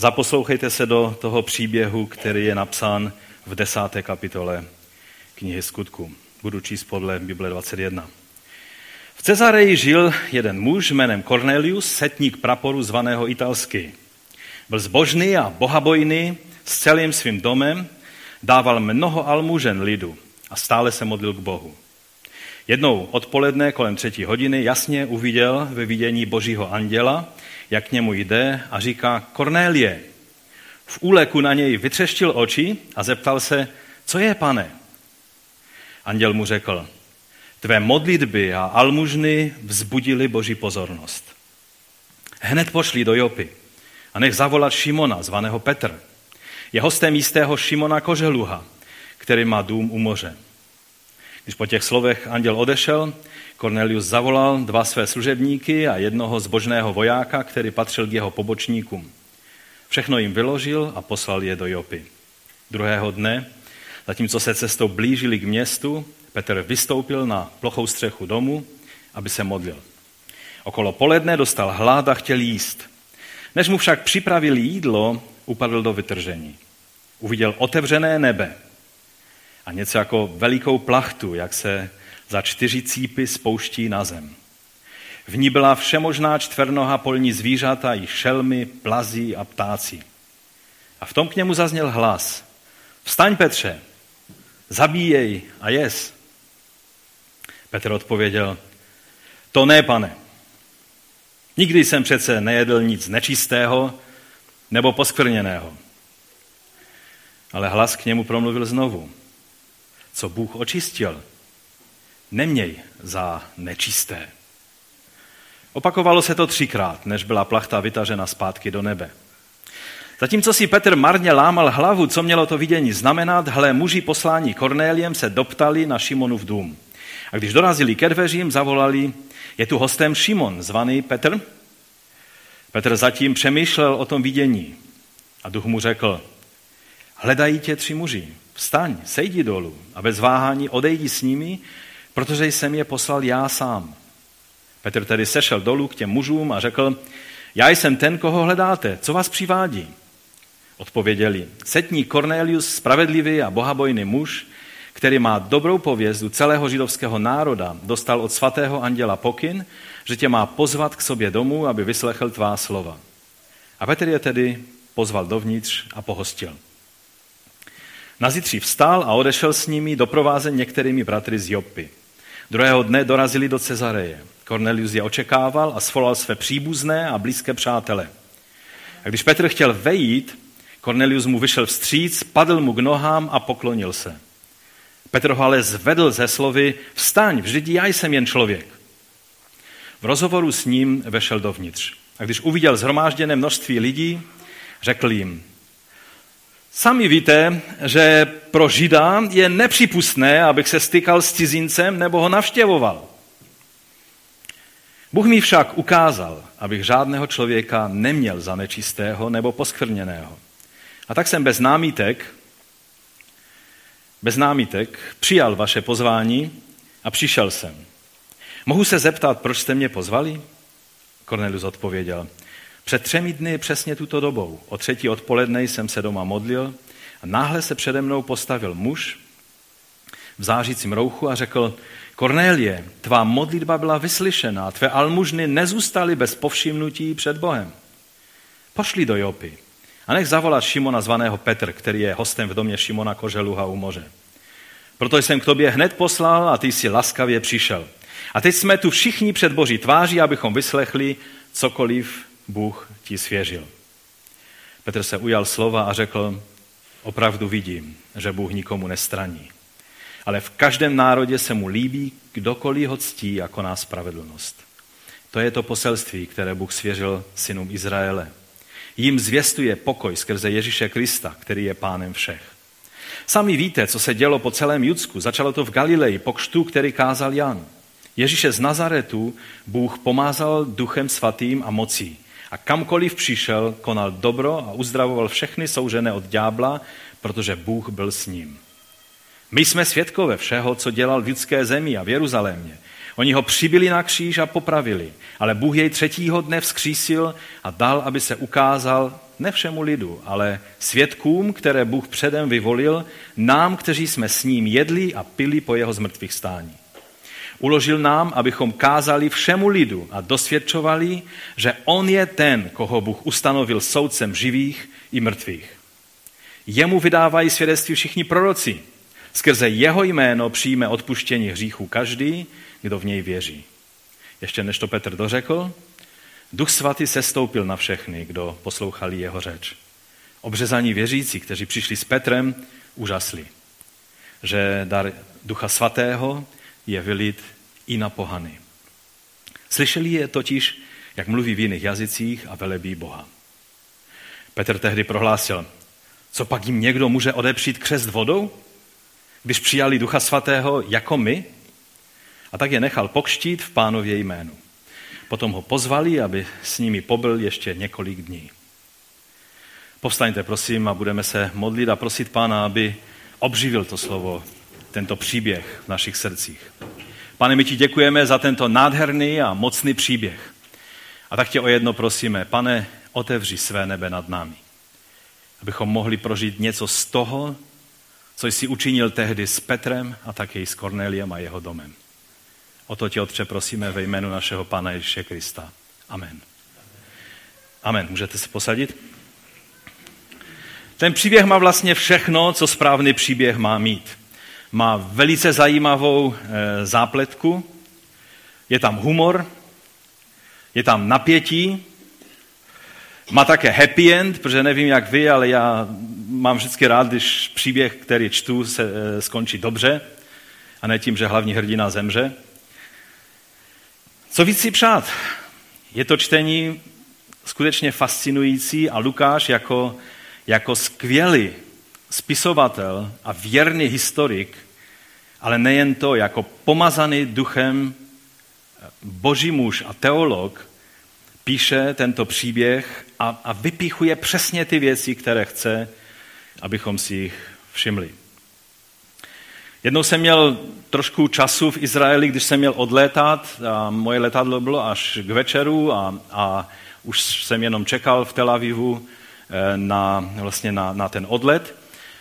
Zaposlouchejte se do toho příběhu, který je napsán v desáté kapitole knihy Skutku. Budu číst podle Bible 21. V Cezareji žil jeden muž jménem Cornelius, setník praporu zvaného italsky. Byl zbožný a bohabojný s celým svým domem, dával mnoho almužen lidu a stále se modlil k Bohu. Jednou odpoledne kolem třetí hodiny jasně uviděl ve vidění božího anděla, jak k němu jde a říká Kornélie. V úleku na něj vytřeštil oči a zeptal se, co je, pane? Anděl mu řekl, tvé modlitby a almužny vzbudili boží pozornost. Hned pošli do Jopy a nech zavolat Šimona, zvaného Petr. Je hostem jistého Šimona Koželuha, který má dům u moře. Když po těch slovech anděl odešel, Cornelius zavolal dva své služebníky a jednoho zbožného vojáka, který patřil k jeho pobočníkům. Všechno jim vyložil a poslal je do Jopy. Druhého dne, zatímco se cestou blížili k městu, Petr vystoupil na plochou střechu domu, aby se modlil. Okolo poledne dostal hlad a chtěl jíst. Než mu však připravili jídlo, upadl do vytržení. Uviděl otevřené nebe a něco jako velikou plachtu, jak se za čtyři cípy spouští na zem. V ní byla všemožná čtvernoha polní zvířata i šelmy, plazí a ptáci. A v tom k němu zazněl hlas. Vstaň, Petře, zabíjej a jes. Petr odpověděl, to ne, pane. Nikdy jsem přece nejedl nic nečistého nebo poskvrněného. Ale hlas k němu promluvil znovu. Co Bůh očistil, neměj za nečisté. Opakovalo se to třikrát, než byla plachta vytažena zpátky do nebe. Zatímco si Petr marně lámal hlavu, co mělo to vidění znamenat, hle, muži poslání Kornéliem se doptali na Šimonův dům. A když dorazili ke dveřím, zavolali, je tu hostem Šimon, zvaný Petr. Petr zatím přemýšlel o tom vidění a duch mu řekl, hledají tě tři muži, vstaň, sejdi dolů a bez váhání odejdi s nimi, protože jsem je poslal já sám. Petr tedy sešel dolů k těm mužům a řekl, já jsem ten, koho hledáte, co vás přivádí? Odpověděli, setní Cornelius, spravedlivý a bohabojný muž, který má dobrou pověst u celého židovského národa, dostal od svatého anděla pokyn, že tě má pozvat k sobě domů, aby vyslechl tvá slova. A Petr je tedy pozval dovnitř a pohostil. Na zítří vstal a odešel s nimi doprovázen některými bratry z Joppy. Druhého dne dorazili do Cezareje. Cornelius je očekával a svolal své příbuzné a blízké přátele. A když Petr chtěl vejít, Cornelius mu vyšel vstříc, padl mu k nohám a poklonil se. Petr ho ale zvedl ze slovy, vstaň, vždyť já jsem jen člověk. V rozhovoru s ním vešel dovnitř. A když uviděl zhromážděné množství lidí, řekl jim, Sami víte, že pro Žida je nepřípustné, abych se stykal s cizincem nebo ho navštěvoval. Bůh mi však ukázal, abych žádného člověka neměl za nečistého nebo poskvrněného. A tak jsem bez námítek, bez námítek přijal vaše pozvání a přišel jsem. Mohu se zeptat, proč jste mě pozvali? Cornelius odpověděl, před třemi dny přesně tuto dobou, o třetí odpoledne jsem se doma modlil a náhle se přede mnou postavil muž v zářícím rouchu a řekl, Kornélie, tvá modlitba byla vyslyšená, tvé almužny nezůstaly bez povšimnutí před Bohem. Pošli do Jopy a nech zavolat Šimona zvaného Petr, který je hostem v domě Šimona Koželuha u moře. Proto jsem k tobě hned poslal a ty jsi laskavě přišel. A teď jsme tu všichni před Boží tváří, abychom vyslechli cokoliv Bůh ti svěřil. Petr se ujal slova a řekl, opravdu vidím, že Bůh nikomu nestraní. Ale v každém národě se mu líbí, kdokoliv ho ctí jako nás spravedlnost. To je to poselství, které Bůh svěřil synům Izraele. Jím zvěstuje pokoj skrze Ježíše Krista, který je pánem všech. Sami víte, co se dělo po celém Judsku. Začalo to v Galileji, po kštu, který kázal Jan. Ježíše z Nazaretu Bůh pomázal duchem svatým a mocí. A kamkoliv přišel, konal dobro a uzdravoval všechny soužené od ďábla, protože Bůh byl s ním. My jsme svědkové všeho, co dělal v judské zemi a v Jeruzalémě. Oni ho přibili na kříž a popravili, ale Bůh jej třetího dne vzkřísil a dal, aby se ukázal ne všemu lidu, ale svědkům, které Bůh předem vyvolil, nám, kteří jsme s ním jedli a pili po jeho zmrtvých stání. Uložil nám, abychom kázali všemu lidu a dosvědčovali, že on je ten, koho Bůh ustanovil soudcem živých i mrtvých. Jemu vydávají svědectví všichni proroci. Skrze jeho jméno přijme odpuštění hříchů každý, kdo v něj věří. Ještě než to Petr dořekl, Duch svatý se stoupil na všechny, kdo poslouchali jeho řeč. Obřezaní věřící, kteří přišli s Petrem, úžasli, že dar Ducha svatého je vylit i na pohany. Slyšeli je totiž, jak mluví v jiných jazycích a velebí Boha. Petr tehdy prohlásil, co pak jim někdo může odepřít křest vodou, když přijali Ducha Svatého jako my? A tak je nechal pokštít v pánově jménu. Potom ho pozvali, aby s nimi pobyl ještě několik dní. Povstaňte, prosím, a budeme se modlit a prosit Pána, aby obživil to slovo, tento příběh v našich srdcích. Pane, my ti děkujeme za tento nádherný a mocný příběh. A tak tě o jedno prosíme, pane, otevři své nebe nad námi. Abychom mohli prožít něco z toho, co jsi učinil tehdy s Petrem a také s Korneliem a jeho domem. O to tě, Otče, prosíme ve jménu našeho Pána Ježíše Krista. Amen. Amen. Můžete se posadit? Ten příběh má vlastně všechno, co správný příběh má mít. Má velice zajímavou e, zápletku, je tam humor, je tam napětí, má také happy end, protože nevím jak vy, ale já mám vždycky rád, když příběh, který čtu, se e, skončí dobře a ne tím, že hlavní hrdina zemře. Co víc si přát? Je to čtení skutečně fascinující a Lukáš jako, jako skvělý spisovatel a věrný historik, ale nejen to, jako pomazaný duchem boží muž a teolog, píše tento příběh a, a vypichuje přesně ty věci, které chce, abychom si jich všimli. Jednou jsem měl trošku času v Izraeli, když jsem měl odlétat. A moje letadlo bylo až k večeru a, a už jsem jenom čekal v Tel Avivu eh, na, vlastně na, na ten odlet.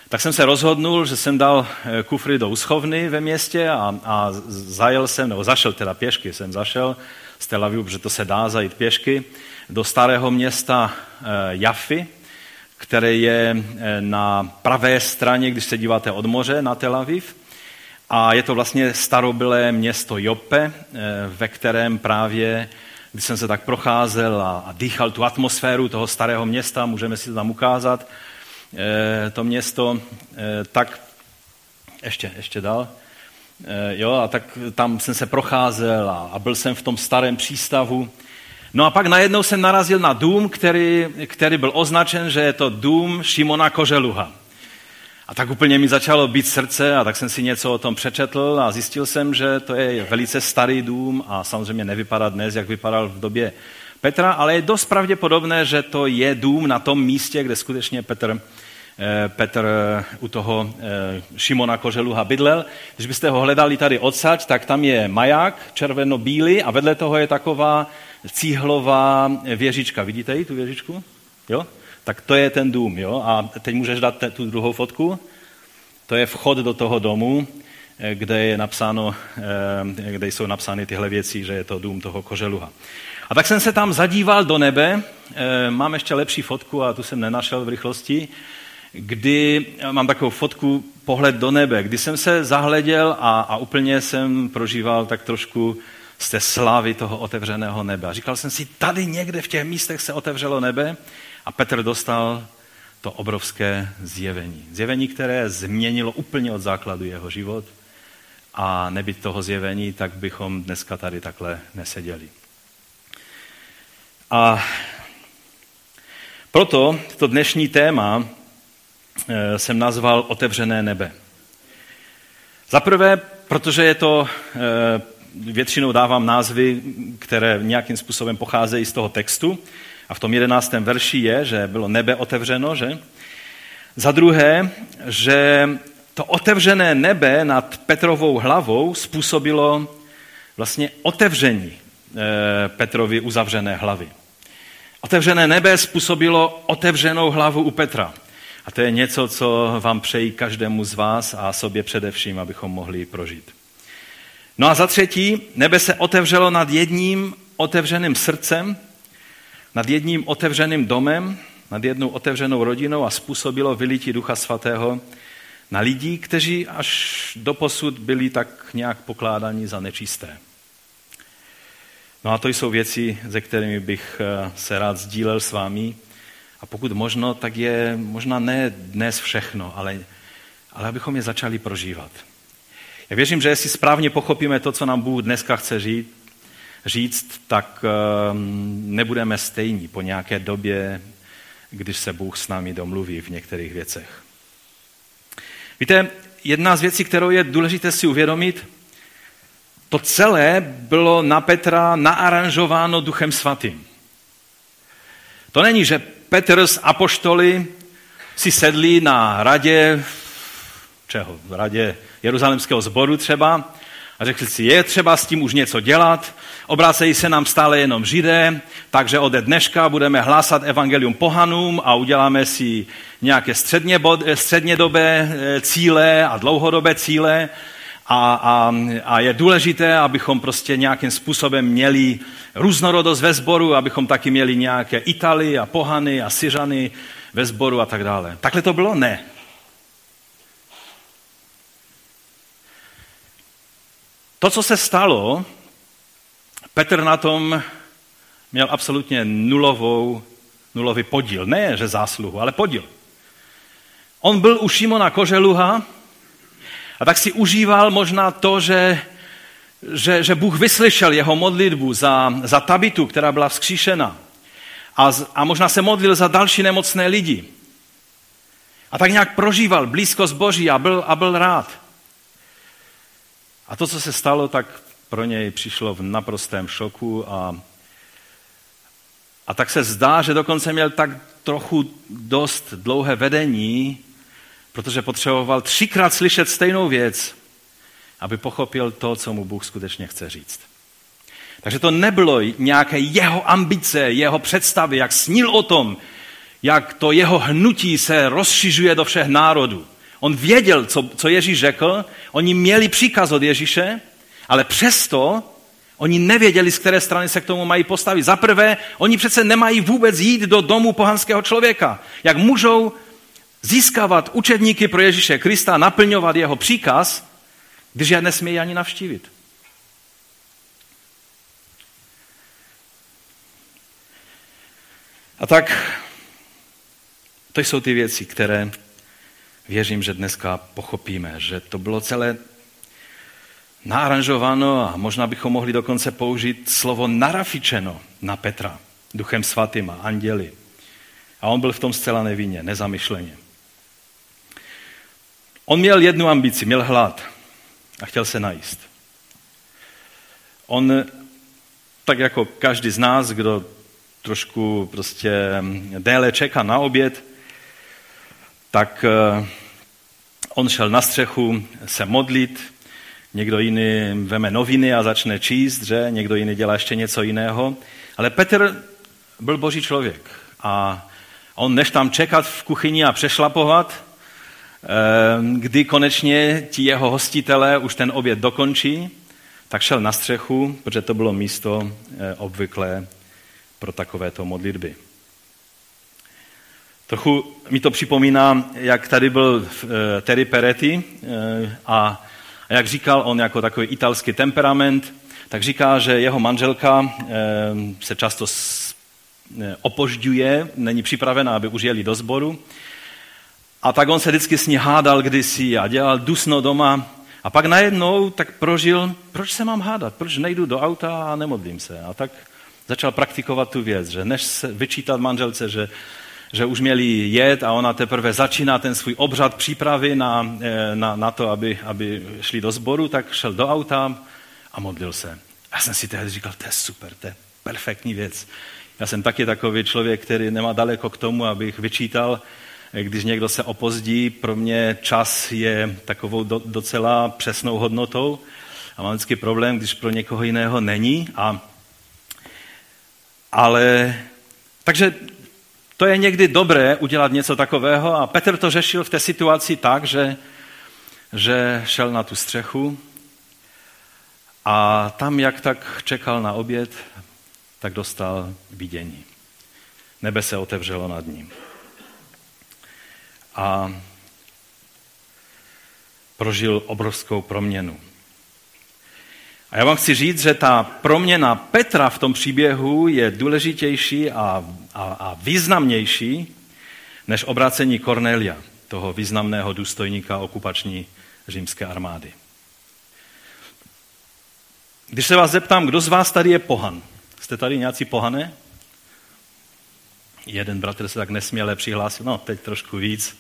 Tak jsem se rozhodnul, že jsem dal eh, kufry do uschovny ve městě a, a zajel jsem, nebo zašel teda pěšky, jsem zašel z Tel Avivu, protože to se dá zajít pěšky, do starého města eh, Jafy, které je na pravé straně, když se díváte od moře na Tel Aviv. A je to vlastně starobylé město Jope, eh, ve kterém právě, když jsem se tak procházel a, a dýchal tu atmosféru toho starého města, můžeme si to tam ukázat, eh, to město, eh, tak ještě, ještě dál. Jo, a tak tam jsem se procházel a, a byl jsem v tom starém přístavu. No a pak najednou jsem narazil na dům, který, který byl označen, že je to dům Šimona Koželuha. A tak úplně mi začalo být srdce a tak jsem si něco o tom přečetl a zjistil jsem, že to je velice starý dům a samozřejmě nevypadá dnes, jak vypadal v době Petra, ale je dost pravděpodobné, že to je dům na tom místě, kde skutečně Petr, eh, Petr eh, u toho eh, Šimona Koželuha bydlel. Když byste ho hledali tady odsaď, tak tam je maják červeno-bílý a vedle toho je taková cíhlová věžička. Vidíte ji, tu věžičku? Jo? tak to je ten dům. Jo? A teď můžeš dát tu druhou fotku. To je vchod do toho domu, kde, je napsáno, kde jsou napsány tyhle věci, že je to dům toho koželuha. A tak jsem se tam zadíval do nebe, eh, mám ještě lepší fotku a tu jsem nenašel v rychlosti, kdy mám takovou fotku pohled do nebe, kdy jsem se zahleděl a, a úplně jsem prožíval tak trošku z té slávy toho otevřeného nebe. A říkal jsem si, tady někde v těch místech se otevřelo nebe a Petr dostal to obrovské zjevení. Zjevení, které změnilo úplně od základu jeho život a nebyt toho zjevení, tak bychom dneska tady takhle neseděli. A proto to dnešní téma eh, jsem nazval Otevřené nebe. Za prvé, protože je to, eh, většinou dávám názvy, které nějakým způsobem pocházejí z toho textu, a v tom jedenáctém verši je, že bylo nebe otevřeno, že? Za druhé, že to otevřené nebe nad Petrovou hlavou způsobilo vlastně otevření Petrovi uzavřené hlavy. Otevřené nebe způsobilo otevřenou hlavu u Petra. A to je něco, co vám přeji každému z vás a sobě především, abychom mohli prožít. No a za třetí, nebe se otevřelo nad jedním otevřeným srdcem, nad jedním otevřeným domem, nad jednou otevřenou rodinou a způsobilo vylití Ducha Svatého na lidí, kteří až do posud byli tak nějak pokládáni za nečisté. No a to jsou věci, ze kterými bych eh, se rád sdílel s vámi. A pokud možno, tak je možná ne dnes všechno, ale, ale abychom je začali prožívat. Já věřím, že jestli správně pochopíme to, co nám Bůh dneska chce říct, říct tak ehm, nebudeme stejní po nějaké době, když se Bůh s námi domluví v některých věcech. Víte, jedna z věcí, kterou je důležité si uvědomit, to celé bylo na Petra naaranžováno Duchem Svatým. To není, že Petr z apoštoly si sedli na radě, čeho, radě Jeruzalemského sboru třeba, a řekli si, je třeba s tím už něco dělat, obrácejí se nám stále jenom židé, takže ode dneška budeme hlásat evangelium pohanům a uděláme si nějaké středně, střednědobé eh, cíle a dlouhodobé cíle a, a, a je důležité, abychom prostě nějakým způsobem měli různorodost ve sboru, abychom taky měli nějaké Italy a pohany a Syřany ve sboru a tak dále. Takhle to bylo? Ne. To, co se stalo, Petr na tom měl absolutně nulovou, nulový podíl. Ne, že zásluhu, ale podíl. On byl u Šimona Koželuha a tak si užíval možná to, že, že, že Bůh vyslyšel jeho modlitbu za, za Tabitu, která byla vzkříšena. A, a možná se modlil za další nemocné lidi. A tak nějak prožíval blízkost Boží a byl, a byl rád. A to, co se stalo, tak pro něj přišlo v naprostém šoku a, a tak se zdá, že dokonce měl tak trochu dost dlouhé vedení, protože potřeboval třikrát slyšet stejnou věc, aby pochopil to, co mu Bůh skutečně chce říct. Takže to nebylo nějaké jeho ambice, jeho představy, jak snil o tom, jak to jeho hnutí se rozšiřuje do všech národů. On věděl, co, co Ježíš řekl, oni měli příkaz od Ježíše, ale přesto oni nevěděli, z které strany se k tomu mají postavit. Za prvé, oni přece nemají vůbec jít do domu pohanského člověka. Jak můžou získávat učedníky pro Ježíše Krista, naplňovat jeho příkaz, když je nesmějí ani navštívit. A tak to jsou ty věci, které věřím, že dneska pochopíme, že to bylo celé náranžováno a možná bychom mohli dokonce použít slovo narafičeno na Petra, duchem svatým a anděli. A on byl v tom zcela nevinně, nezamyšleně. On měl jednu ambici, měl hlad a chtěl se najíst. On, tak jako každý z nás, kdo trošku prostě déle čeká na oběd, tak eh, on šel na střechu se modlit, někdo jiný veme noviny a začne číst, že? někdo jiný dělá ještě něco jiného. Ale Petr byl boží člověk a on než tam čekat v kuchyni a přešlapovat, kdy konečně ti jeho hostitelé už ten oběd dokončí, tak šel na střechu, protože to bylo místo eh, obvyklé pro takovéto modlitby. Trochu mi to připomíná, jak tady byl eh, Terry Peretti eh, a jak říkal on jako takový italský temperament, tak říká, že jeho manželka eh, se často opožďuje, není připravená, aby už jeli do sboru. A tak on se vždycky s ní hádal kdysi a dělal dusno doma. A pak najednou tak prožil, proč se mám hádat, proč nejdu do auta a nemodlím se. A tak začal praktikovat tu věc, že než se vyčítat manželce, že že už měli jet a ona teprve začíná ten svůj obřad přípravy na, eh, na, na to, aby, aby šli do sboru, tak šel do auta a modlil se. Já jsem si tehdy říkal, to je super, to je perfektní věc. Já jsem taky takový člověk, který nemá daleko k tomu, abych vyčítal, když někdo se opozdí. Pro mě čas je takovou do, docela přesnou hodnotou a mám vždycky problém, když pro někoho jiného není. A, ale Takže to je někdy dobré udělat něco takového a Petr to řešil v té situaci tak, že, že šel na tu střechu a tam, jak tak čekal na oběd, tak dostal vidění. Nebe se otevřelo nad ním. A prožil obrovskou proměnu. A já vám chci říct, že ta proměna Petra v tom příběhu je důležitější a, a, a významnější než obrácení Cornelia, toho významného důstojníka okupační římské armády. Když se vás zeptám, kdo z vás tady je pohan? Jste tady nějací pohané? Jeden bratr se tak nesměle přihlásil, no teď trošku víc.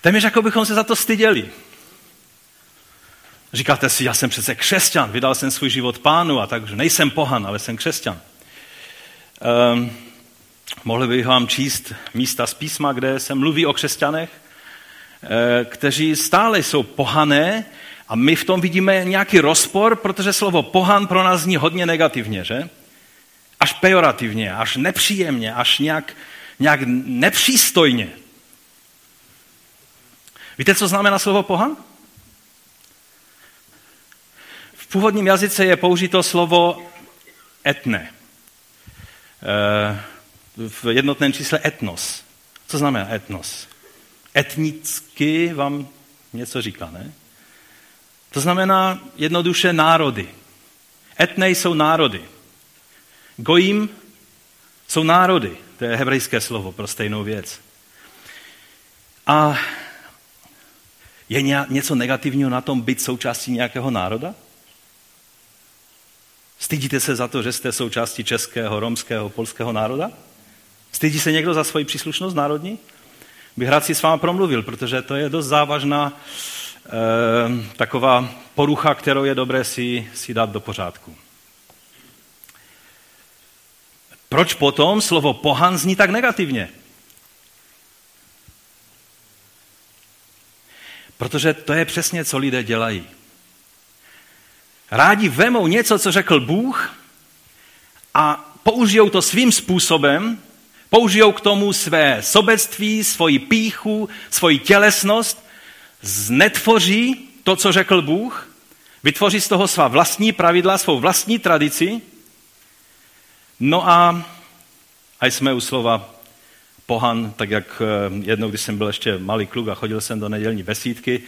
Téměř jako bychom se za to styděli. Říkáte si, já jsem přece křesťan, vydal jsem svůj život pánu a takže nejsem pohan, ale jsem křesťan. Um, mohli bych vám číst místa z písma, kde se mluví o křesťanech, eh, kteří stále jsou pohané a my v tom vidíme nějaký rozpor, protože slovo pohan pro nás zní hodně negativně, že? Až pejorativně, až nepříjemně, až nějak, nějak nepřístojně. Víte, co znamená slovo pohan? V původním jazyce je použito slovo etne. Eh, v jednotném čísle etnos. Co znamená etnos? Etnicky vám něco říká, ne? To znamená jednoduše národy. Etnej jsou národy. Gojím jsou národy. To je hebrejské slovo pro stejnou věc. A je něco negativního na tom být součástí nějakého národa? Stydíte se za to, že jste součástí českého, romského, polského národa? Stydí se někdo za svoji příslušnost národní? Bych rád si s vámi promluvil, protože to je dost závažná eh, taková porucha, kterou je dobré si, si dát do pořádku. Proč potom slovo pohan zní tak negativně? Protože to je přesně, co lidé dělají. Rádi vemou něco, co řekl Bůh a použijou to svým způsobem, použijou k tomu své sobectví, svoji píchu, svoji tělesnost, znetvoří to, co řekl Bůh, vytvoří z toho svá vlastní pravidla, svou vlastní tradici. No a, a jsme u slova pohan, tak jak eh, jednou, když jsem byl ještě malý kluk a chodil jsem do nedělní besídky,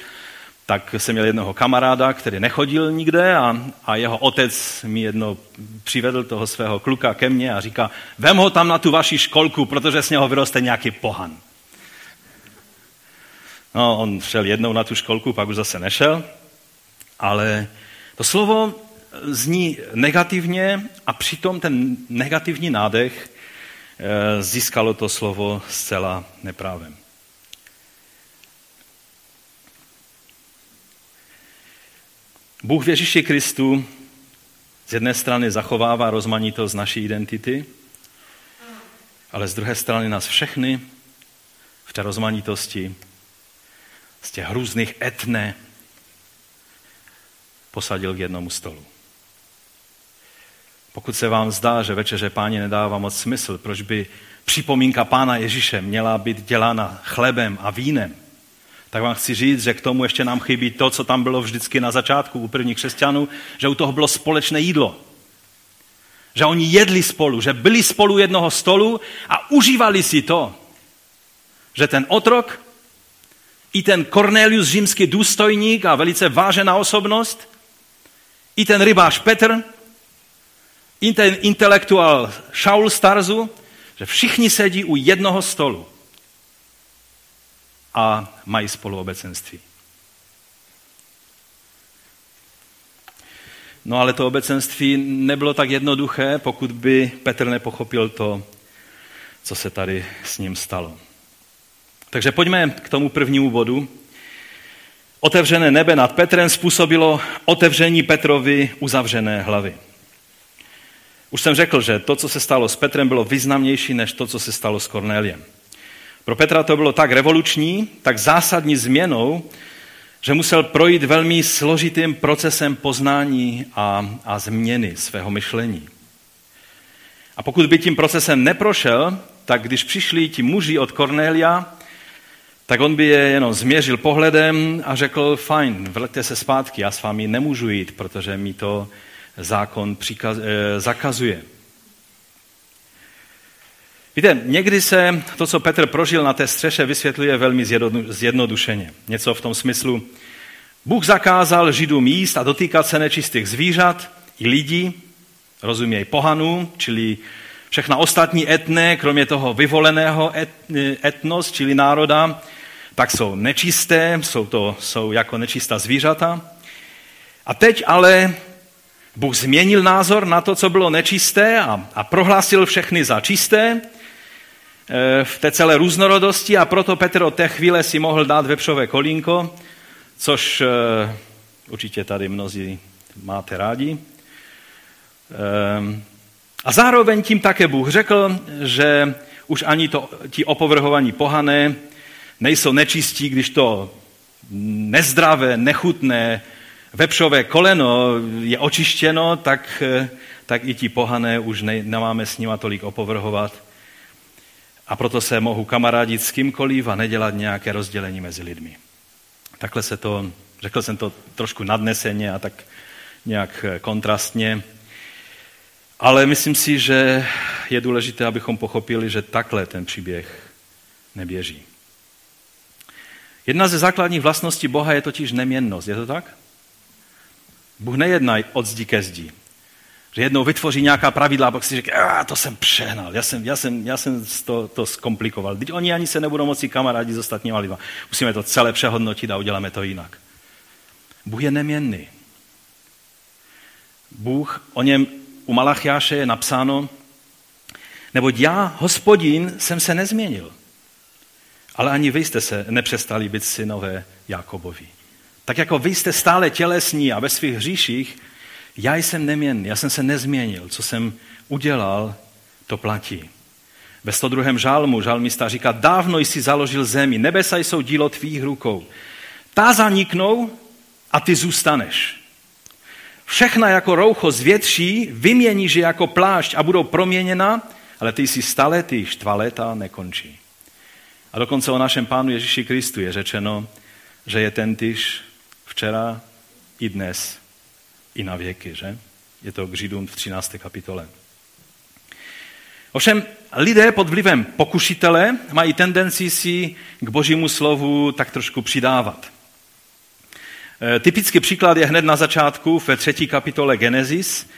tak jsem měl jednoho kamaráda, který nechodil nikde a, a jeho otec mi jedno přivedl toho svého kluka ke mně a říká, vem ho tam na tu vaši školku, protože z něho vyroste nějaký pohan. No, on šel jednou na tu školku, pak už zase nešel, ale to slovo zní negativně a přitom ten negativní nádech získalo to slovo zcela neprávem. Bůh v Ježíši Kristu z jedné strany zachovává rozmanitost naší identity, ale z druhé strany nás všechny v té rozmanitosti z těch různých etne posadil k jednomu stolu. Pokud se vám zdá, že večeře páně nedává moc smysl, proč by připomínka pána Ježíše měla být dělána chlebem a vínem, tak vám chci říct, že k tomu ještě nám chybí to, co tam bylo vždycky na začátku u prvních křesťanů, že u toho bylo společné jídlo. Že oni jedli spolu, že byli spolu jednoho stolu a užívali si to, že ten otrok i ten Cornelius, římský důstojník a velice vážená osobnost, i ten rybář Petr, intelektuál Shaul Starzu, že všichni sedí u jednoho stolu a mají spolu obecenství. No ale to obecenství nebylo tak jednoduché, pokud by Petr nepochopil to, co se tady s ním stalo. Takže pojďme k tomu prvnímu bodu. Otevřené nebe nad Petrem způsobilo otevření Petrovi uzavřené hlavy. Už jsem řekl, že to, co se stalo s Petrem, bylo významnější než to, co se stalo s Kornéliem. Pro Petra to bylo tak revoluční, tak zásadní změnou, že musel projít velmi složitým procesem poznání a, a změny svého myšlení. A pokud by tím procesem neprošel, tak když přišli ti muži od Cornelia, tak on by je jenom změřil pohledem a řekl, fajn, vrťte se zpátky, já s vámi nemůžu jít, protože mi to zákon přikaz, eh, zakazuje. Víte, někdy se to, co Petr prožil na té střeše, vysvětluje velmi zjednodušeně. Něco v tom smyslu, Bůh zakázal Židům jíst a dotýkat se nečistých zvířat i lidí, rozuměj pohanů, čili všechna ostatní etné, kromě toho vyvoleného et, etnos, čili národa, tak jsou nečisté, jsou, to, jsou jako nečistá zvířata. A teď ale Bůh změnil názor na to, co bylo nečisté a, a prohlásil všechny za čisté eh, v té celé různorodosti a proto Petr od té chvíle si mohl dát vepřové kolínko, což eh, určitě tady mnozí máte rádi. Ehm, a zároveň tím také Bůh řekl, že už ani to, ti opovrhovaní pohané nejsou nečistí, když to nezdravé, nechutné vepřové koleno je očištěno, tak, tak i ti pohané už ne, nemáme s nima tolik opovrhovat. A proto se mohu kamarádit s kýmkoliv a nedělat nějaké rozdělení mezi lidmi. Takhle se to, řekl jsem to trošku nadneseně a tak nějak kontrastně. Ale myslím si, že je důležité, abychom pochopili, že takhle ten příběh neběží. Jedna ze základních vlastností Boha je totiž neměnnost. Je to tak? Bůh nejedná od zdi ke zdi. Že jednou vytvoří nějaká pravidla a pak si řekne, to jsem přehnal, já jsem, já jsem, já jsem to, to zkomplikoval. Teď oni ani se nebudou moci kamarádi s ostatníma lidma. Musíme to celé přehodnotit a uděláme to jinak. Bůh je neměnný. Bůh, o něm u Malachiáše je napsáno, neboť já, hospodin, jsem se nezměnil. Ale ani vy jste se nepřestali být synové Jakobovi. Tak jako vy jste stále tělesní a ve svých hříších, já jsem neměnný, já jsem se nezměnil. Co jsem udělal, to platí. Ve 102. žálmu žalmista říká, dávno jsi založil zemi, nebesa jsou dílo tvých rukou. Ta zaniknou a ty zůstaneš. Všechna jako roucho zvětší, vyměníš je jako plášť a budou proměněna, ale ty jsi stále ty štva léta nekončí. A dokonce o našem pánu Ježíši Kristu je řečeno, že je ten tyž včera i dnes, i na věky, že? Je to k Židům v 13. kapitole. Ovšem, lidé pod vlivem pokušitele mají tendenci si k božímu slovu tak trošku přidávat. E, typický příklad je hned na začátku ve třetí kapitole Genesis,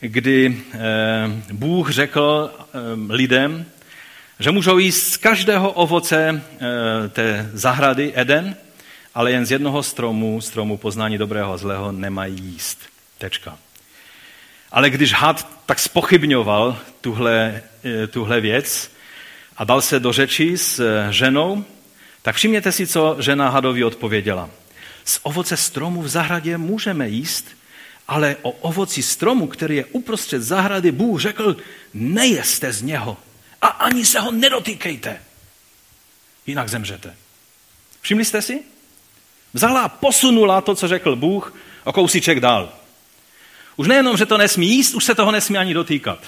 kdy e, Bůh řekl e, lidem, že můžou jíst z každého ovoce té zahrady Eden, ale jen z jednoho stromu, stromu poznání dobrého a zlého, nemají jíst. Tečka. Ale když had tak spochybňoval tuhle, tuhle věc a dal se do řeči s ženou, tak všimněte si, co žena hadovi odpověděla. Z ovoce stromu v zahradě můžeme jíst, ale o ovoci stromu, který je uprostřed zahrady, Bůh řekl, nejeste z něho a ani se ho nedotýkejte. Jinak zemřete. Všimli jste si? Vzala a posunula to, co řekl Bůh, o kousíček dál. Už nejenom, že to nesmí jíst, už se toho nesmí ani dotýkat.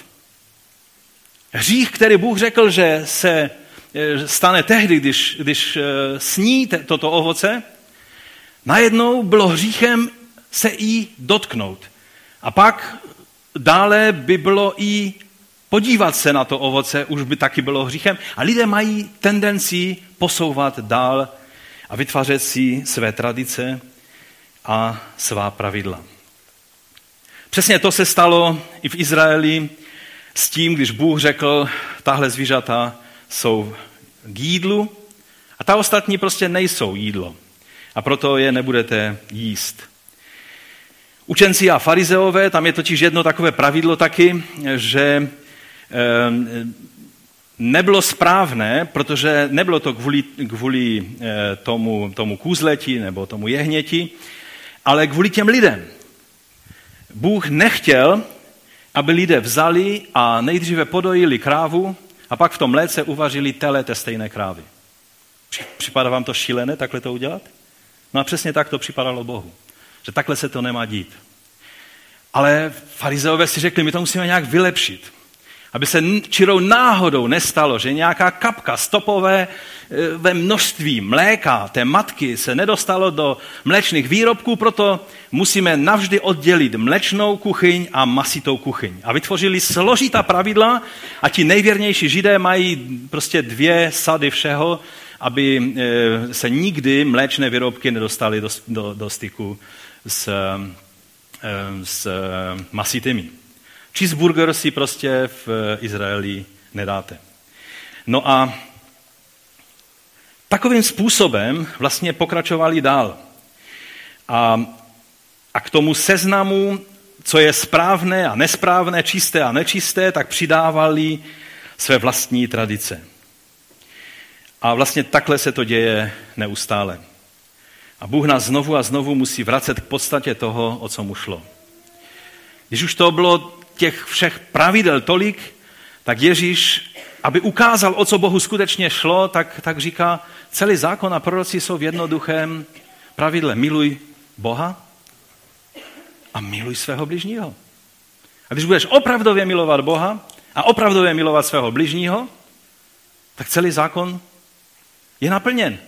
Hřích, který Bůh řekl, že se e, stane tehdy, když, když e, sní toto ovoce, najednou bylo hříchem se jí dotknout. A pak dále by bylo i podívat se na to ovoce, už by taky bylo hříchem. A lidé mají tendenci posouvat dál a vytvářet si své tradice a svá pravidla. Přesně to se stalo i v Izraeli s tím, když Bůh řekl, tahle zvířata jsou k jídlu a ta ostatní prostě nejsou jídlo a proto je nebudete jíst. Učenci a farizeové, tam je totiž jedno takové pravidlo taky, že nebylo správné, protože nebylo to kvůli, kvůli eh, tomu, tomu kůzleti nebo tomu jehněti, ale kvůli těm lidem. Bůh nechtěl, aby lidé vzali a nejdříve podojili krávu a pak v tom léce uvařili tele té stejné krávy. Připadá vám to šílené takhle to udělat? No a přesně tak to připadalo Bohu. Že takhle se to nemá dít. Ale farizeové si řekli, my to musíme nějak vylepšit. Aby se čirou náhodou nestalo, že nějaká kapka stopové e, ve množství mléka té matky se nedostalo do mléčných výrobků, proto musíme navždy oddělit mlečnou kuchyň a masitou kuchyň. A vytvořili složitá pravidla a ti nejvěrnější židé mají prostě dvě sady všeho, aby e, se nikdy mléčné výrobky nedostaly do, do, do styku s, e, s masitými. Cheeseburger si prostě v Izraeli nedáte. No a takovým způsobem vlastně pokračovali dál. A, a k tomu seznamu, co je správné a nesprávné, čisté a nečisté, tak přidávali své vlastní tradice. A vlastně takhle se to děje neustále. A Bůh nás znovu a znovu musí vracet k podstatě toho, o co mu šlo. Když už to bylo těch všech pravidel tolik, tak Ježíš, aby ukázal, o co Bohu skutečně šlo, tak, tak říká, celý zákon a proroci jsou v jednoduchém pravidle. Miluj Boha a miluj svého bližního. A když budeš opravdově milovat Boha a opravdově milovat svého bližního, tak celý zákon je naplněn.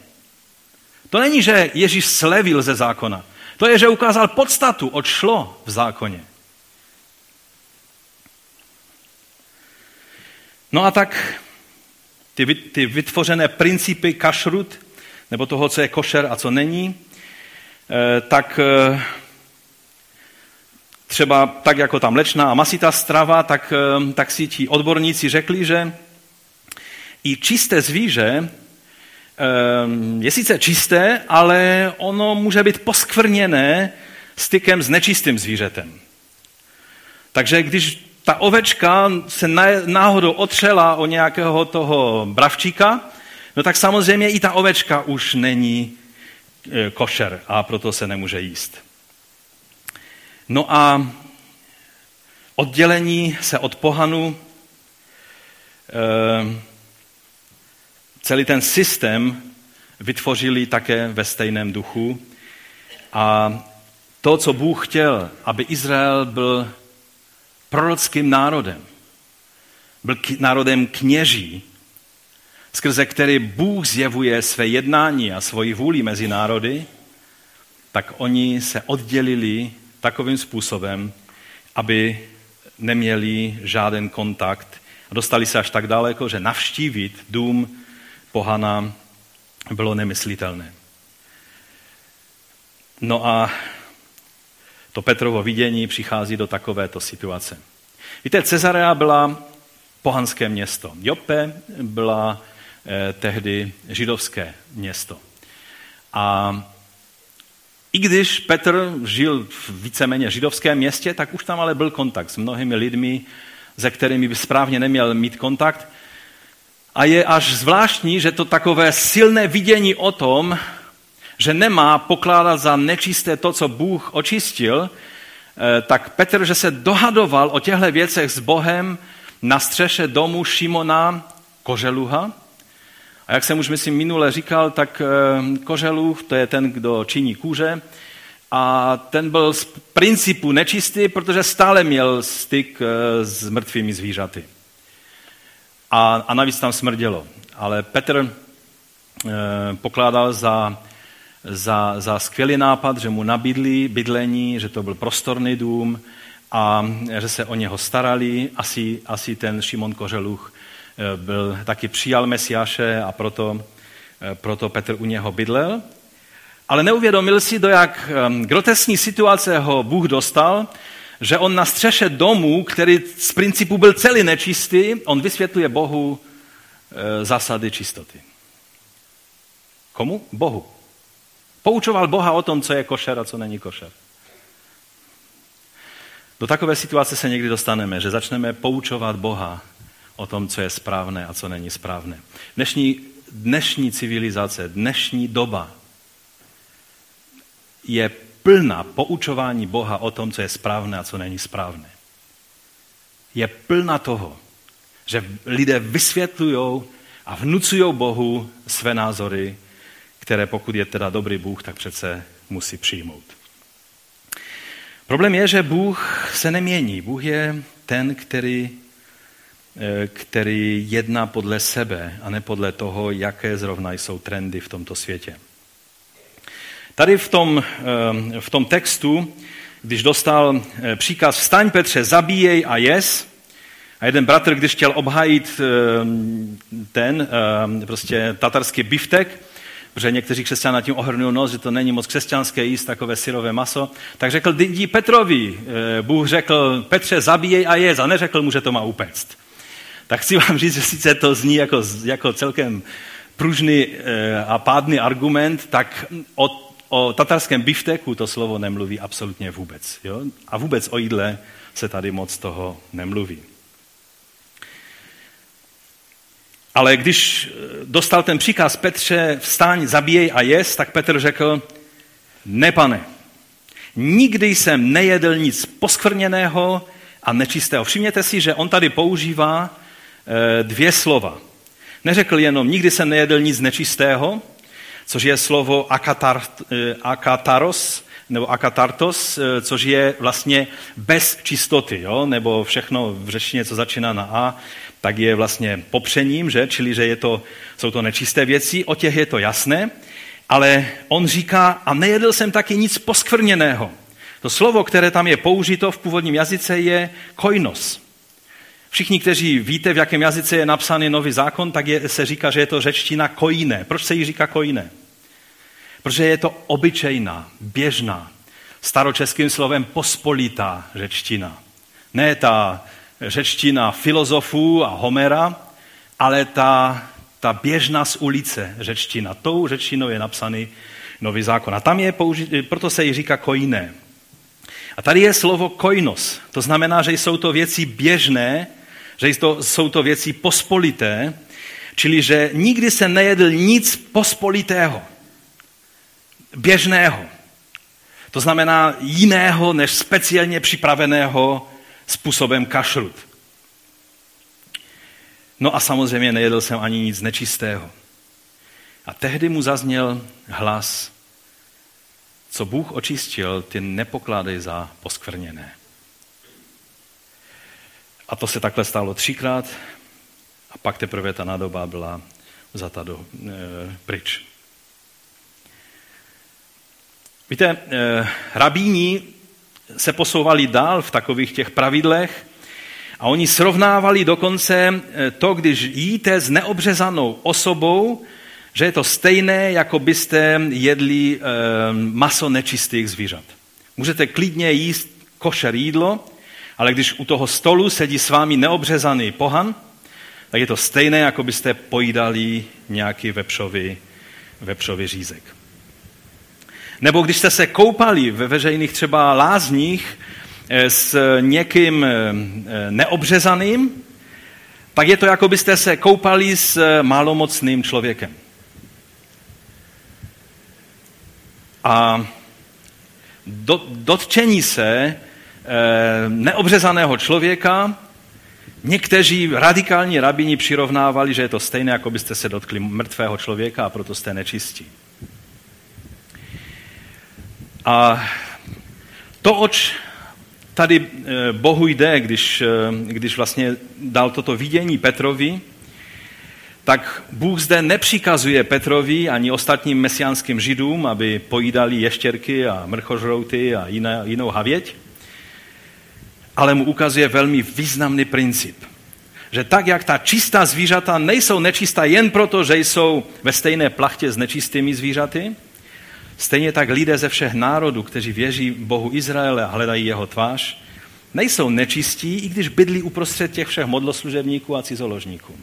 To není, že Ježíš slevil ze zákona. To je, že ukázal podstatu, oč šlo v zákoně. No a tak ty, ty vytvořené principy kašrut, nebo toho, co je košer a co není, eh, tak eh, třeba tak jako ta mlečná a masitá strava, tak, eh, tak si ti odborníci řekli, že i čisté zvíře je sice čisté, ale ono může být poskvrněné stykem s nečistým zvířetem. Takže když ta ovečka se náhodou otřela o nějakého toho bravčíka, no tak samozřejmě i ta ovečka už není e, košer a proto se nemůže jíst. No a oddělení se od pohanu, e, celý ten systém vytvořili také ve stejném duchu. A to, co Bůh chtěl, aby Izrael byl prorockým národem. Byl národem kněží, skrze který Bůh zjevuje své jednání a svoji vůli mezi národy, tak oni se oddělili takovým způsobem, aby neměli žádný kontakt a dostali se až tak daleko, že navštívit dům pohana bylo nemyslitelné. No a to Petrovo vidění přichází do takovéto situace. Víte, Cezarea byla pohanské město. Jope byla eh, tehdy židovské město. A i když Petr žil v víceméně židovském městě, tak už tam ale byl kontakt s mnohými lidmi, se kterými by správně neměl mít kontakt. A je až zvláštní, že to takové silné vidění o tom, že nemá pokládat za nečisté to, co Bůh očistil, eh, tak Petr, že se dohadoval o těchto věcech s Bohem na střeše domu Šimona Koželuha. A jak jsem už myslím minule říkal, tak eh, Koželuh, to je ten, kdo činí kůže, a ten byl z principu nečistý, protože stále měl styk eh, s mrtvými zvířaty. A, a navíc tam smrdělo. Ale Petr pokládal za za, za skvělý nápad, že mu nabídli bydlení, že to byl prostorný dům a že se o něho starali. Asi, asi ten Šimon Kořeluch eh, byl, taky přijal Mesiáše a proto, eh, proto Petr u něho bydlel. Ale neuvědomil si, do jak eh, grotesní situace ho Bůh dostal, že on na střeše domu, který z principu byl celý nečistý, on vysvětluje Bohu zásady čistoty. Komu? Bohu. Poučoval Boha o tom, co je košer a co není košer. Do takové situace se někdy dostaneme, že začneme poučovat Boha o tom, co je správné a co není správné. Dnešní, dnešní civilizace, dnešní doba je plná poučování Boha o tom, co je správné a co není správné. Je plná toho, že lidé vysvětlují a vnucují Bohu své názory které pokud je teda dobrý Bůh, tak přece musí přijmout. Problém je, že Bůh se nemění. Bůh je ten, který eh, který jedná podle sebe a ne podle toho, jaké zrovna jsou trendy v tomto světě. Tady v tom, eh, v tom textu, když dostal eh, příkaz vstaň Petře, zabíjej a jes, a jeden bratr, když chtěl obhájit ten prostě tatarský biftek, protože někteří křesťané tím ohrnují nos, že to není moc křesťanské jíst takové syrové maso, tak řekl, jdi Petrovi. Eh, Bůh řekl, Petře, zabíjej a jez, a neřekl mu, že to má upéct. Tak chci vám říct, že sice to zní jako, jako celkem pružný eh, a pádný argument, tak o, o tatarském bifteku to slovo nemluví absolutně vůbec. Jo? A vůbec o jídle se tady moc toho nemluví. Ale když eh, dostal ten příkaz Petře, vstaň, zabíjej a jes, tak Petr řekl, ne pane, nikdy jsem nejedl nic poskvrněného a nečistého. Všimněte si, že on tady používá eh, dvě slova. Neřekl jenom, nikdy jsem nejedl nic nečistého, což je slovo akatar, eh, akataros, nebo akatartos, což je vlastně bez čistoty, jo? nebo všechno v řečtině, co začíná na A, tak je vlastně popřením, že? čili že je to, jsou to nečisté věci, o těch je to jasné, ale on říká, a nejedl jsem taky nic poskvrněného. To slovo, které tam je použito v původním jazyce, je koinos. Všichni, kteří víte, v jakém jazyce je napsaný nový zákon, tak je, se říká, že je to řečtina kojné. Proč se jí říká kojné? Protože je to obyčejná, běžná, staročeským slovem pospolitá řečtina. Ne ta řečtina filozofů a Homera, ale ta, ta běžná z ulice řečtina. Tou řečtinou je napsaný nový zákon. A tam je použit, proto se jí říká kojiné. A tady je slovo koinos. To znamená, že jsou to věci běžné, že jsou to věci pospolité, čili že nikdy se nejedl nic pospolitého, běžného. To znamená jiného než speciálně připraveného způsobem kašrut. No a samozřejmě nejedl jsem ani nic nečistého. A tehdy mu zazněl hlas, co Bůh očistil, ty nepokládej za poskvrněné. A to se takhle stalo třikrát a pak teprve ta nádoba byla vzata do, e, pryč. Víte, e, rabíni se posouvali dál v takových těch pravidlech a oni srovnávali dokonce eh, to, když jíte s neobřezanou osobou, že je to stejné, jako byste jedli eh, maso nečistých zvířat. Můžete klidně jíst košer jídlo, ale když u toho stolu sedí s vámi neobřezaný pohan, tak je to stejné, jako byste pojídali nějaký vepřový, vepřový řízek. Nebo když jste se koupali ve veřejných třeba lázních eh, s někým eh, neobřezaným, tak je to, jako byste se koupali s malomocným člověkem. A do, dotčení se neobřezaného člověka někteří radikální rabini přirovnávali, že je to stejné, jako byste se dotkli mrtvého člověka a proto jste nečistí. A to, oč tady eh, Bohu jde, když, eh, když vlastně dal toto vidění Petrovi, tak Bůh zde nepřikazuje Petrovi ani ostatním mesiánským židům, aby pojídali ještěrky a mrchožrouty a jiné, jinou havěť, ale mu ukazuje velmi významný princip. Že tak, jak ta čistá zvířata nejsou nečistá jen proto, že jsou ve stejné plachtě s nečistými zvířaty, Stejně tak lidé ze všech národů, kteří věří Bohu Izraele a hledají jeho tvář, nejsou nečistí, i když bydlí uprostřed těch všech modloslužebníků a cizoložníků.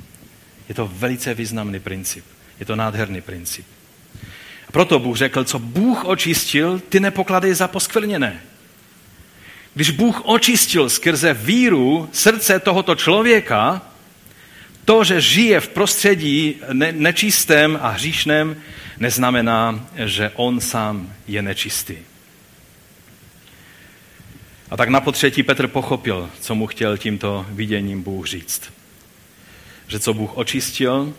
Je to velice významný princip. Je to nádherný princip. A proto Bůh řekl, co Bůh očistil, ty nepokladej za poskvrněné. Když Bůh očistil skrze víru srdce tohoto člověka, to, že žije v prostředí nečistém a hříšném, neznamená, že on sám je nečistý. A tak na potřetí Petr pochopil, co mu chtěl tímto viděním Bůh říct. Že co Bůh očistil,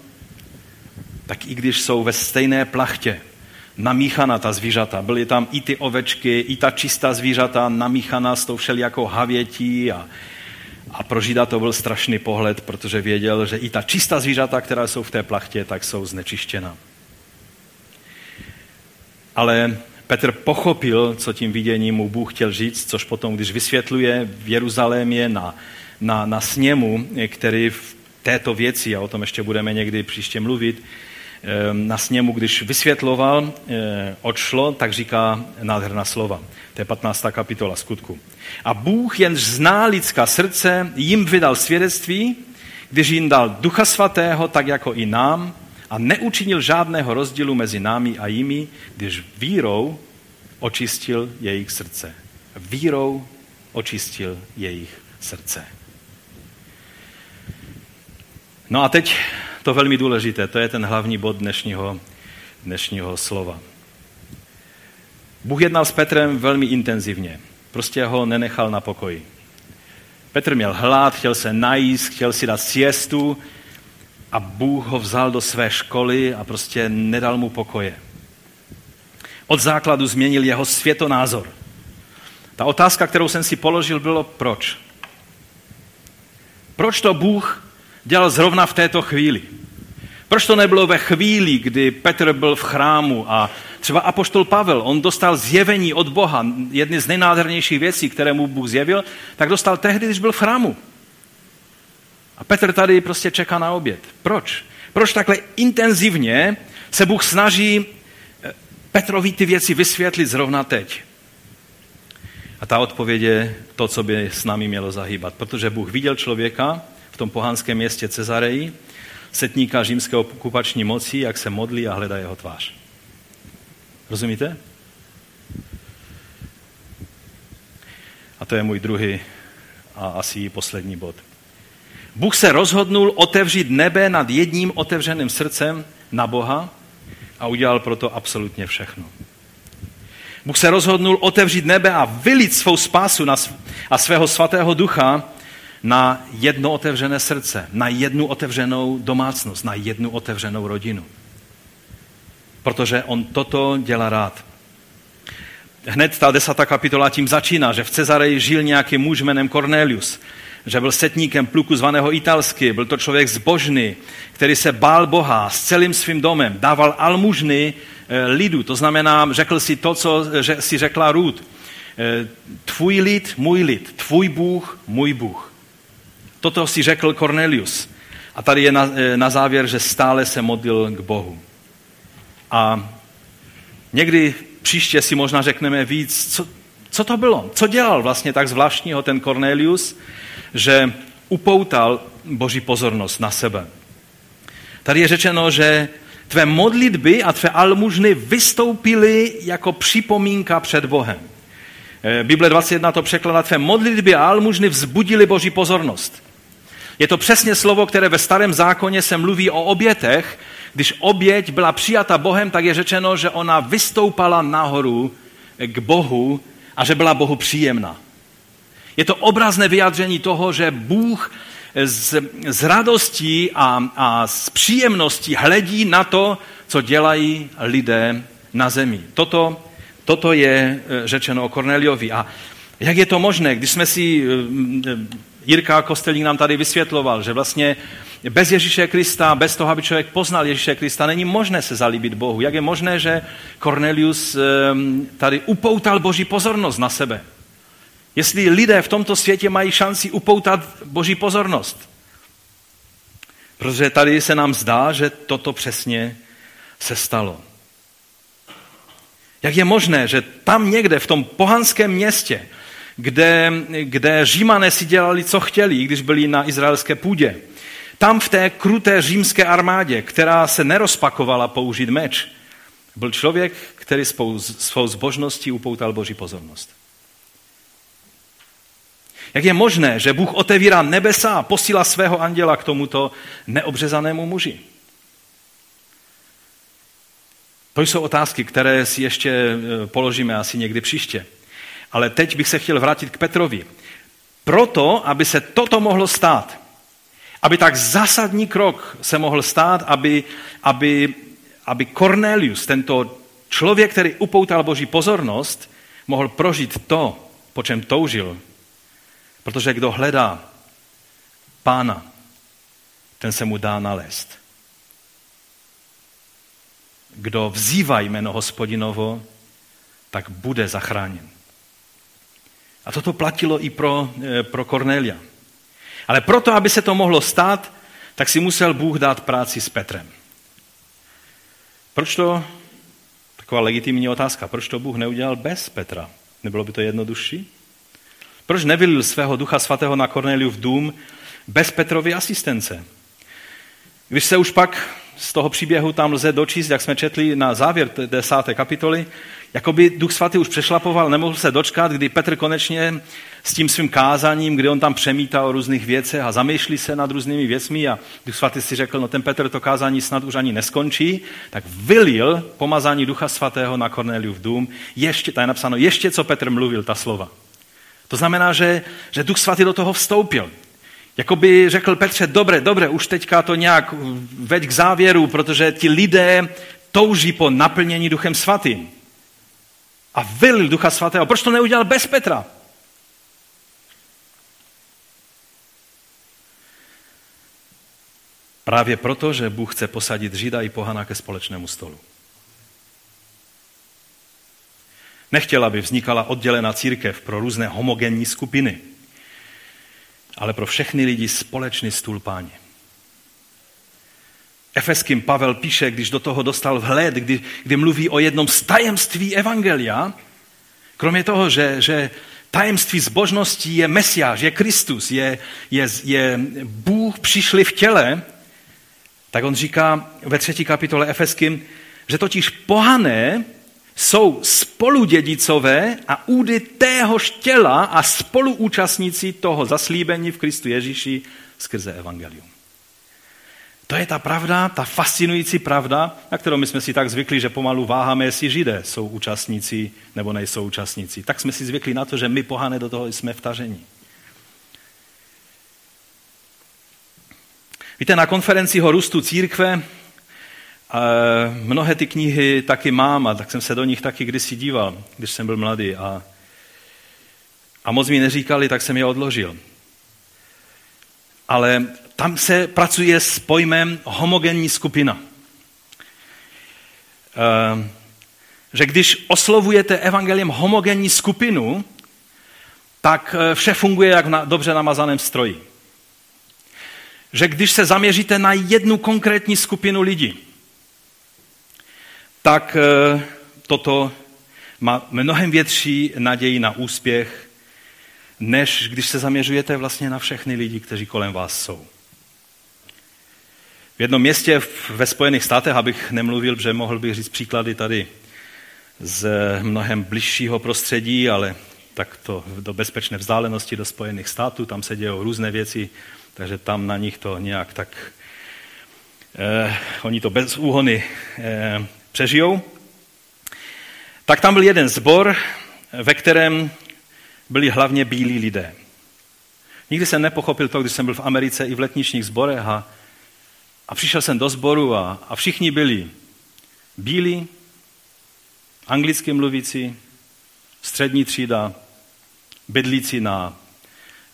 tak i když jsou ve stejné plachtě, namíchaná ta zvířata. Byly tam i ty ovečky, i ta čistá zvířata namíchaná s tou všelijakou havětí a, A pro Žida to byl strašný pohled, protože věděl, že i ta čistá zvířata, která jsou v té plachtě, tak jsou znečištěna. Ale Petr pochopil, co tím viděním mu Bůh chtěl říct, což potom, když vysvětluje v Jeruzalémě na, na, na sněmu, který v této věci, a o tom ještě budeme někdy příště mluvit, na sněmu, když vysvětloval, eh, odšlo, tak říká nádherná slova. To je 15. kapitola skutku. A Bůh, jenž zná lidská srdce, jim vydal svědectví, když jim dal ducha svatého, tak jako i nám, a neučinil žádného rozdílu mezi námi a jimi, když vírou očistil jejich srdce. Vírou očistil jejich srdce. No a teď to velmi důležité, to je ten hlavní bod dnešního, dnešního slova. Bůh jednal s Petrem velmi intenzivně. Prostě ho nenechal na pokoji. Petr měl hlad, chtěl se najíst, chtěl si dát siestu a Bůh ho vzal do své školy a prostě nedal mu pokoje. Od základu změnil jeho světonázor. Ta otázka, kterou jsem si položil, bylo proč? Proč to Bůh dělal zrovna v této chvíli. Proč to nebylo ve chvíli, kdy Petr byl v chrámu a třeba apoštol Pavel, on dostal zjevení od Boha, jedny z nejnádhernějších věcí, které mu Bůh zjevil, tak dostal tehdy, když byl v chrámu. A Petr tady prostě čeká na oběd. Proč? Proč takhle intenzivně se Bůh snaží eh, Petrovi ty věci vysvětlit zrovna teď? A ta odpověď je to, co by s námi mělo zahýbat. Protože Bůh viděl člověka, v tom pohanském městě Cezareji, setníka římské okupační moci, jak se modlí a hledá jeho tvář. Rozumíte? A to je můj druhý a asi poslední bod. Bůh se rozhodnul otevřít nebe nad jedním otevřeným srdcem na Boha a udělal proto absolutně všechno. Bůh se rozhodnul otevřít nebe a vylit svou spásu a svého svatého ducha na jedno otevřené srdce, na jednu otevřenou domácnost, na jednu otevřenou rodinu. Protože on toto dělá rád. Hned ta desátá kapitola tím začíná, že v Cezareji žil nějaký muž jménem Cornelius, že byl setníkem pluku zvaného italsky, byl to člověk zbožný, který se bál Boha s celým svým domem, dával almužny eh, lidu, to znamená, řekl si to, co si řekla Ruth, eh, tvůj lid, můj lid, tvůj Bůh, můj Bůh. Toto si řekl Cornelius. A tady je na, eh, na závěr, že stále se modlil k Bohu. A někdy příště si možná řekneme víc, co, co to bylo? Co dělal vlastně tak zvláštního ten Cornelius, že upoutal boží pozornost na sebe. Tady je řečeno, že tvé modlitby a tvé almužny vystoupily jako připomínka před Bohem. Eh, Bible 21 to překladá, tvé modlitby a almužny vzbudily boží pozornost. Je to přesně slovo, které ve starém zákoně se mluví o obětech. Když oběť byla přijata Bohem, tak je řečeno, že ona vystoupala nahoru k Bohu a že byla Bohu příjemná. Je to obrazné vyjádření toho, že Bůh z, z radostí a, a z příjemností hledí na to, co dělají lidé na zemi. Toto, toto je e, řečeno o Korneliovi. A jak je to možné, když jsme si e, Jirka Kostelík nám tady vysvětloval, že vlastně bez Ježíše Krista, bez toho, aby člověk poznal Ježíše Krista, není možné se zalíbit Bohu. Jak je možné, že Cornelius ehm, tady upoutal Boží pozornost na sebe? Jestli lidé v tomto světě mají šanci upoutat Boží pozornost. Protože tady se nám zdá, že toto přesně se stalo. Jak je možné, že tam někde v tom pohanském městě, kde, kde římané si dělali, co chtěli, když byli na izraelské půdě. Tam v té kruté římské armádě, která se nerozpakovala použít meč, byl člověk, který svou zbožností upoutal Boží pozornost. Jak je možné, že Bůh otevírá nebesa a posílá svého anděla k tomuto neobřezanému muži? To jsou otázky, které si ještě eh, položíme asi někdy příště. Ale teď bych se chtěl vrátit k Petrovi. Proto, aby se toto mohlo stát, aby tak zásadní krok se mohl stát, aby, aby, aby Cornelius, tento člověk, který upoutal boží pozornost, mohl prožít to, po čem toužil. Protože kdo hledá pána, ten se mu dá nalézt. Kdo vzývá jméno hospodinovo, tak bude zachráněn. A toto platilo i pro, eh, pro Kornelia. Ale proto, aby se to mohlo stát, tak si musel Bůh dát práci s Petrem. Proč to, taková legitimní otázka, proč to Bůh neudělal bez Petra? Nebylo by to jednodušší? Proč nevylil svého ducha svatého na Korneliu v dům bez Petrovy asistence? Když se už pak z toho příběhu tam lze dočíst, jak jsme četli na závěr desáté kapitoly, Jakoby Duch Svatý už přešlapoval, nemohl se dočkat, kdy Petr konečně s tím svým kázáním, kdy on tam přemítá o různých věcech a zamýšlí se nad různými věcmi a Duch Svatý si řekl, no ten Petr to kázání snad už ani neskončí, tak vylil pomazání Ducha Svatého na Korneliu v dům, ještě, tady je napsáno, ještě co Petr mluvil, ta slova. To znamená, že, že Duch Svatý do toho vstoupil. Jakoby řekl Petře, dobré, dobré, už teďka to nějak veď k závěru, protože ti lidé touží po naplnění Duchem Svatým a vylil Ducha Svatého. Proč to neudělal bez Petra? Právě proto, že Bůh chce posadit Žida i pohana ke společnému stolu. Nechtěl, aby vznikala oddělená církev pro různé homogenní skupiny, ale pro všechny lidi společný stůl páně. Efeským Pavel píše, když do toho dostal vhled, kdy, kdy mluví o jednom z tajemství Evangelia, kromě toho, že, že tajemství zbožnosti je Mesiáš, je Kristus, je, je, je Bůh přišli v těle, tak on říká ve třetí kapitole Efeským, že totiž pohané jsou spoludědicové a údy téhož těla a spoluúčastníci toho zaslíbení v Kristu Ježíši skrze Evangelium. To je ta pravda, ta fascinující pravda, na kterou my jsme si tak zvykli, že pomalu váháme, jestli židé jsou účastníci nebo nejsou účastníci. Tak jsme si zvykli na to, že my pohané do toho jsme vtaženi. Víte, na konferenci o růstu církve mnohé ty knihy taky mám a tak jsem se do nich taky kdysi díval, když jsem byl mladý a, a moc mi neříkali, tak jsem je odložil. Ale tam se pracuje s pojmem homogenní skupina. Ehm, že když oslovujete evangeliem homogenní skupinu, tak eh, vše funguje jak na dobře namazaném stroji. Že když se zaměříte na jednu konkrétní skupinu lidí, tak eh, toto má mnohem větší naději na úspěch, než když se zaměřujete vlastně na všechny lidi, kteří kolem vás jsou. V jednom městě ve Spojených státech, abych nemluvil, že mohl bych říct příklady tady z mnohem bližšího prostředí, ale tak to do bezpečné vzdálenosti do Spojených států, tam se dějou různé věci, takže tam na nich to nějak tak, eh, oni to bez úhony eh, přežijou. Tak tam byl jeden zbor, ve kterém byli hlavně bílí lidé. Nikdy jsem nepochopil to, když jsem byl v Americe i v letničních zborech a a přišel jsem do sboru a, a všichni byli bílí, anglicky mluvící, střední třída, bydlící na,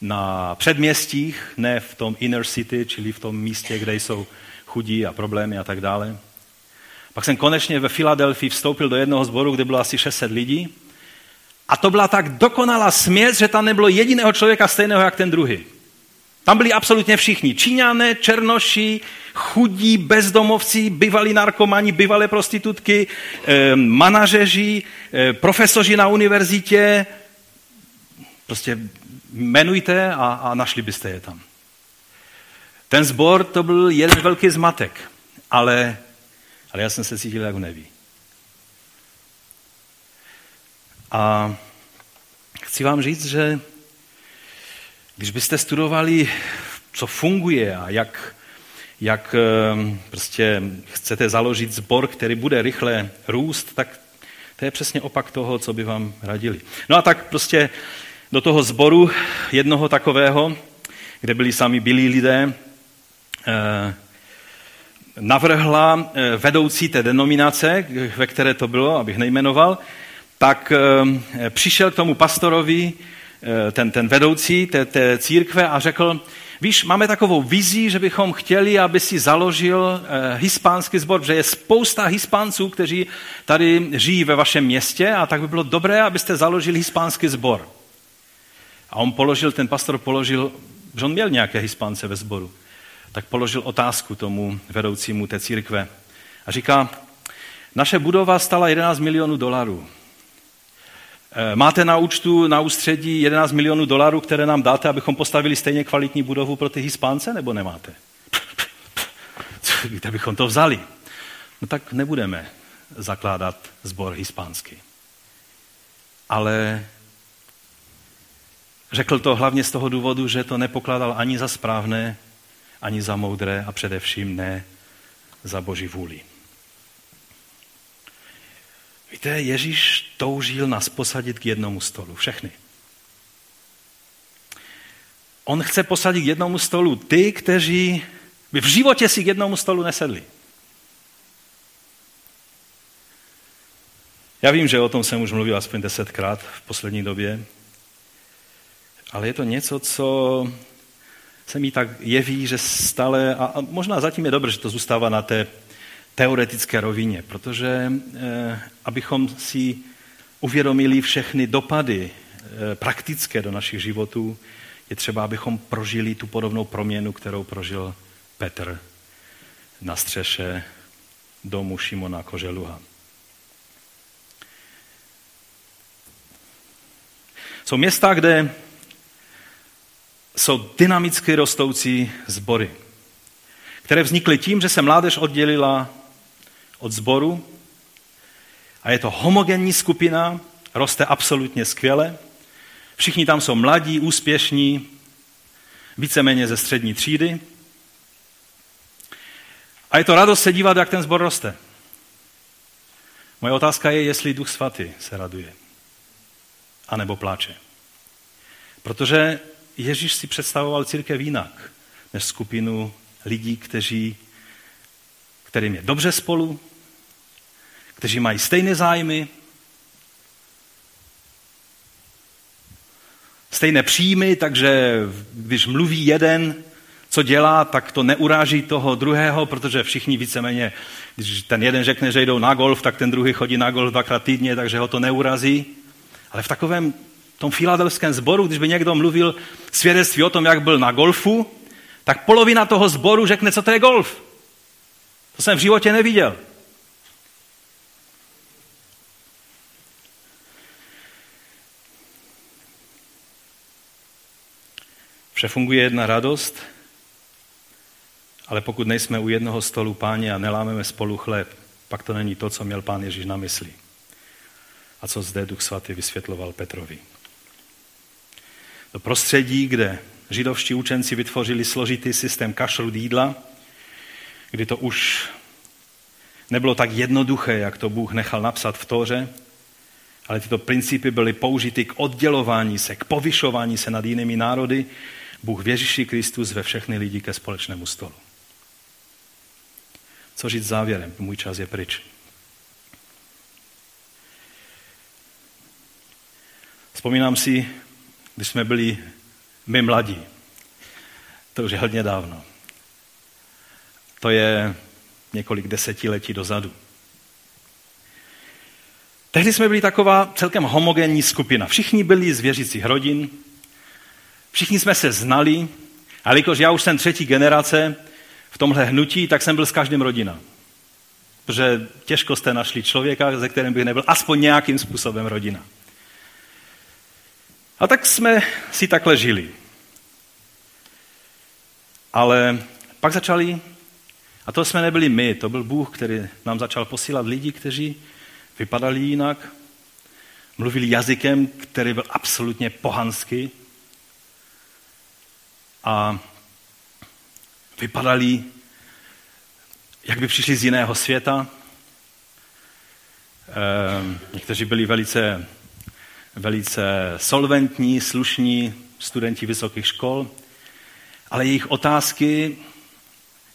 na předměstích, ne v tom inner city, čili v tom místě, kde jsou chudí a problémy a tak dále. Pak jsem konečně ve Filadelfii vstoupil do jednoho sboru, kde bylo asi 600 lidí. A to byla tak dokonalá směs, že tam nebylo jediného člověka stejného jak ten druhý. Tam byli absolutně všichni. Číňané, černoši, chudí, bezdomovci, bývalí narkomani, bývalé prostitutky, manažeři, profesoři na univerzitě. Prostě jmenujte a, a našli byste je tam. Ten sbor to byl jeden velký zmatek, ale, ale já jsem se cítil jako neví. A chci vám říct, že když byste studovali, co funguje a jak, jak ehm, prostě chcete založit sbor, který bude rychle růst, tak to je přesně opak toho, co by vám radili. No a tak prostě do toho sboru jednoho takového, kde byli sami bílí lidé, eh, navrhla eh, vedoucí té denominace, ve které to bylo, abych nejmenoval, tak ehm, přišel k tomu pastorovi ten, ten vedoucí té, té církve a řekl, Víš, máme takovou vizi, že bychom chtěli, aby si založil eh, hispánský sbor, že je spousta hispánců, kteří tady žijí ve vašem městě a tak by bylo dobré, abyste založili hispánský sbor. A on položil, ten pastor položil, že on měl nějaké hispánce ve sboru, tak položil otázku tomu vedoucímu té církve. A říká, naše budova stala 11 milionů dolarů. Eh, máte na účtu na ústředí 11 milionů dolarů, které nám dáte, abychom postavili stejně kvalitní budovu pro ty hispánce, nebo nemáte? Kde bychom to vzali? No tak nebudeme zakládat sbor hispánský. Ale řekl to hlavně z toho důvodu, že to nepokládal ani za správné, ani za moudré a především ne za boží vůli. Víte, Ježíš toužil nás posadit k jednomu stolu. Všechny. On chce posadit k jednomu stolu ty, kteří by v životě si k jednomu stolu nesedli. Já vím, že o tom jsem už mluvil aspoň desetkrát v poslední době, ale je to něco, co se mi tak jeví, že stále, a možná zatím je dobře, že to zůstává na té teoretické rovině, protože eh, abychom si uvědomili všechny dopady eh, praktické do našich životů, je třeba, abychom prožili tu podobnou proměnu, kterou prožil Petr na střeše domu Šimona Koželuha. Jsou města, kde jsou dynamicky rostoucí sbory, které vznikly tím, že se mládež oddělila od sboru a je to homogenní skupina, roste absolutně skvěle. Všichni tam jsou mladí, úspěšní, víceméně ze střední třídy. A je to radost se dívat, jak ten sbor roste. Moje otázka je, jestli Duch Svatý se raduje. A nebo pláče. Protože Ježíš si představoval církev jinak, než skupinu lidí, kteří, kterým je dobře spolu, kteří mají stejné zájmy, stejné příjmy, takže když mluví jeden, co dělá, tak to neuráží toho druhého, protože všichni víceméně, když ten jeden řekne, že jdou na golf, tak ten druhý chodí na golf dvakrát týdně, takže ho to neurazí. Ale v takovém tom filadelském sboru, když by někdo mluvil svědectví o tom, jak byl na golfu, tak polovina toho sboru řekne, co to je golf. To jsem v životě neviděl. Vše funguje jedna radost, ale pokud nejsme u jednoho stolu páně a nelámeme spolu chléb, pak to není to, co měl pán Ježíš na mysli. A co zde Duch Svatý vysvětloval Petrovi. Do prostředí, kde židovští učenci vytvořili složitý systém kašrut jídla, kdy to už nebylo tak jednoduché, jak to Bůh nechal napsat v Tóře, ale tyto principy byly použity k oddělování se, k povyšování se nad jinými národy, Bůh v Ježíši Kristus ve všechny lidi ke společnému stolu. Co říct závěrem? Můj čas je pryč. Vzpomínám si, když jsme byli my mladí. To už je hodně dávno. To je několik desetiletí dozadu. Tehdy jsme byli taková celkem homogenní skupina. Všichni byli z věřících rodin, Všichni jsme se znali, ale jakož já už jsem třetí generace v tomhle hnutí, tak jsem byl s každým rodina. Protože těžko jste našli člověka, ze kterým bych nebyl aspoň nějakým způsobem rodina. A tak jsme si takhle žili. Ale pak začali, a to jsme nebyli my, to byl Bůh, který nám začal posílat lidi, kteří vypadali jinak, mluvili jazykem, který byl absolutně pohanský, a vypadali, jak by přišli z jiného světa. Ehm, někteří byli velice, velice solventní, slušní studenti vysokých škol, ale jejich otázky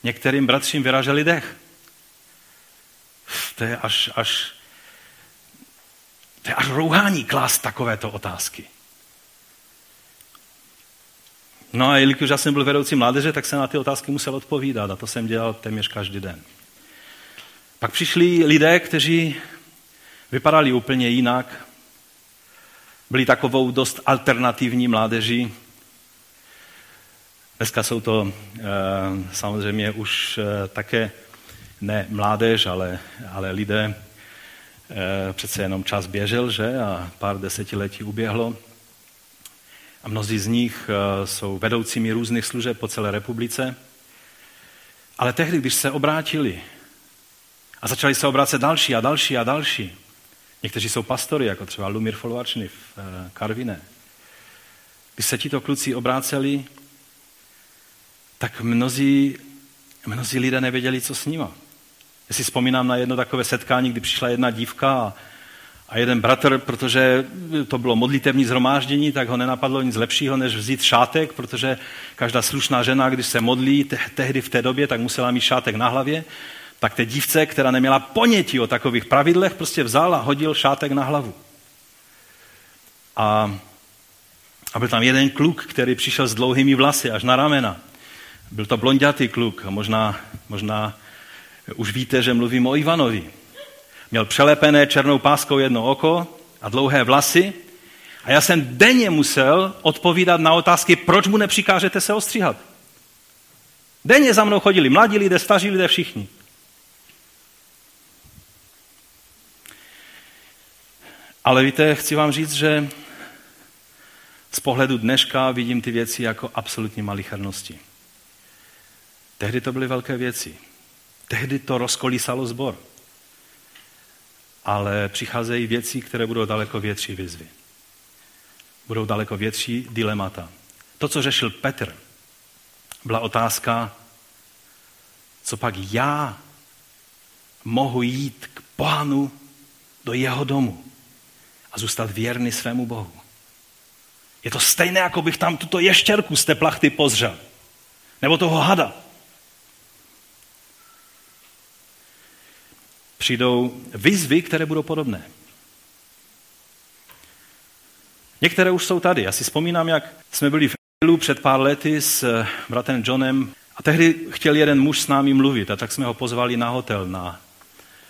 některým bratřím vyraželi dech. To je až, až, to je až rouhání klást takovéto otázky. No a jelikož já jsem byl vedoucí mládeže, tak jsem na ty otázky musel odpovídat a to jsem dělal téměř každý den. Pak přišli lidé, kteří vypadali úplně jinak, byli takovou dost alternativní mládeží. Dneska jsou to e, samozřejmě už e, také ne mládež, ale, ale lidé. E, přece jenom čas běžel, že? A pár desetiletí uběhlo. A mnozí z nich e, jsou vedoucími různých služeb po celé republice. Ale tehdy, když se obrátili a začali se obrácet další a další a další, někteří jsou pastory, jako třeba Lumír Folvačny v e, Karviné, když se tito kluci obráceli, tak mnozí, mnozí lidé nevěděli, co s nima. Já si vzpomínám na jedno takové setkání, kdy přišla jedna dívka a, a jeden bratr, protože to bylo modlitevní zhromáždění, tak ho nenapadlo nic lepšího, než vzít šátek, protože každá slušná žena, když se modlí te- tehdy v té době, tak musela mít šátek na hlavě. Tak té dívce, která neměla ponětí o takových pravidlech, prostě vzal a hodil šátek na hlavu. A, a byl tam jeden kluk, který přišel s dlouhými vlasy až na ramena. Byl to blondětý kluk, možná, možná už víte, že mluvím o Ivanovi. Měl přelepené černou páskou jedno oko a dlouhé vlasy a já jsem denně musel odpovídat na otázky, proč mu nepřikážete se ostříhat. Denně za mnou chodili mladí lidé, staří lidé, všichni. Ale víte, chci vám říct, že z pohledu dneška vidím ty věci jako absolutní malicharnosti. Tehdy to byly velké věci. Tehdy to rozkolísalo zbor. Ale přicházejí věci, které budou daleko větší výzvy. Budou daleko větší dilemata. To, co řešil Petr, byla otázka, co pak já mohu jít k pánu do jeho domu a zůstat věrný svému Bohu. Je to stejné, jako bych tam tuto ještěrku z té plachty pozřel. Nebo toho hada. Přijdou výzvy, které budou podobné. Některé už jsou tady. Já si vzpomínám, jak jsme byli v Ilu před pár lety s eh, bratrem Johnem a tehdy chtěl jeden muž s námi mluvit a tak jsme ho pozvali na hotel, na,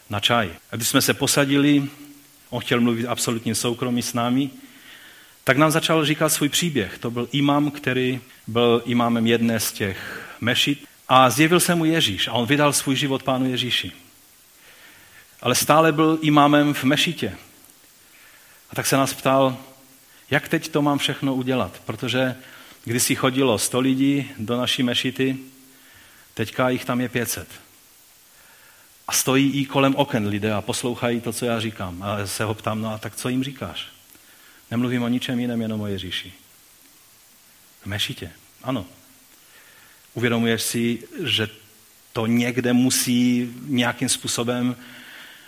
na čaj. A když jsme se posadili, on chtěl mluvit absolutně soukromí s námi, tak nám začal říkat svůj příběh. To byl imám, který byl imámem jedné z těch mešit a zjevil se mu Ježíš a on vydal svůj život pánu Ježíši ale stále byl imámem v mešitě. A tak se nás ptal, jak teď to mám všechno udělat, protože když si chodilo 100 lidí do naší mešity, teďka jich tam je 500. A stojí i kolem oken lidé a poslouchají to, co já říkám. A já se ho ptám, no a tak co jim říkáš? Nemluvím o ničem jiném, jenom o Ježíši. V mešitě, ano. Uvědomuješ si, že to někde musí nějakým způsobem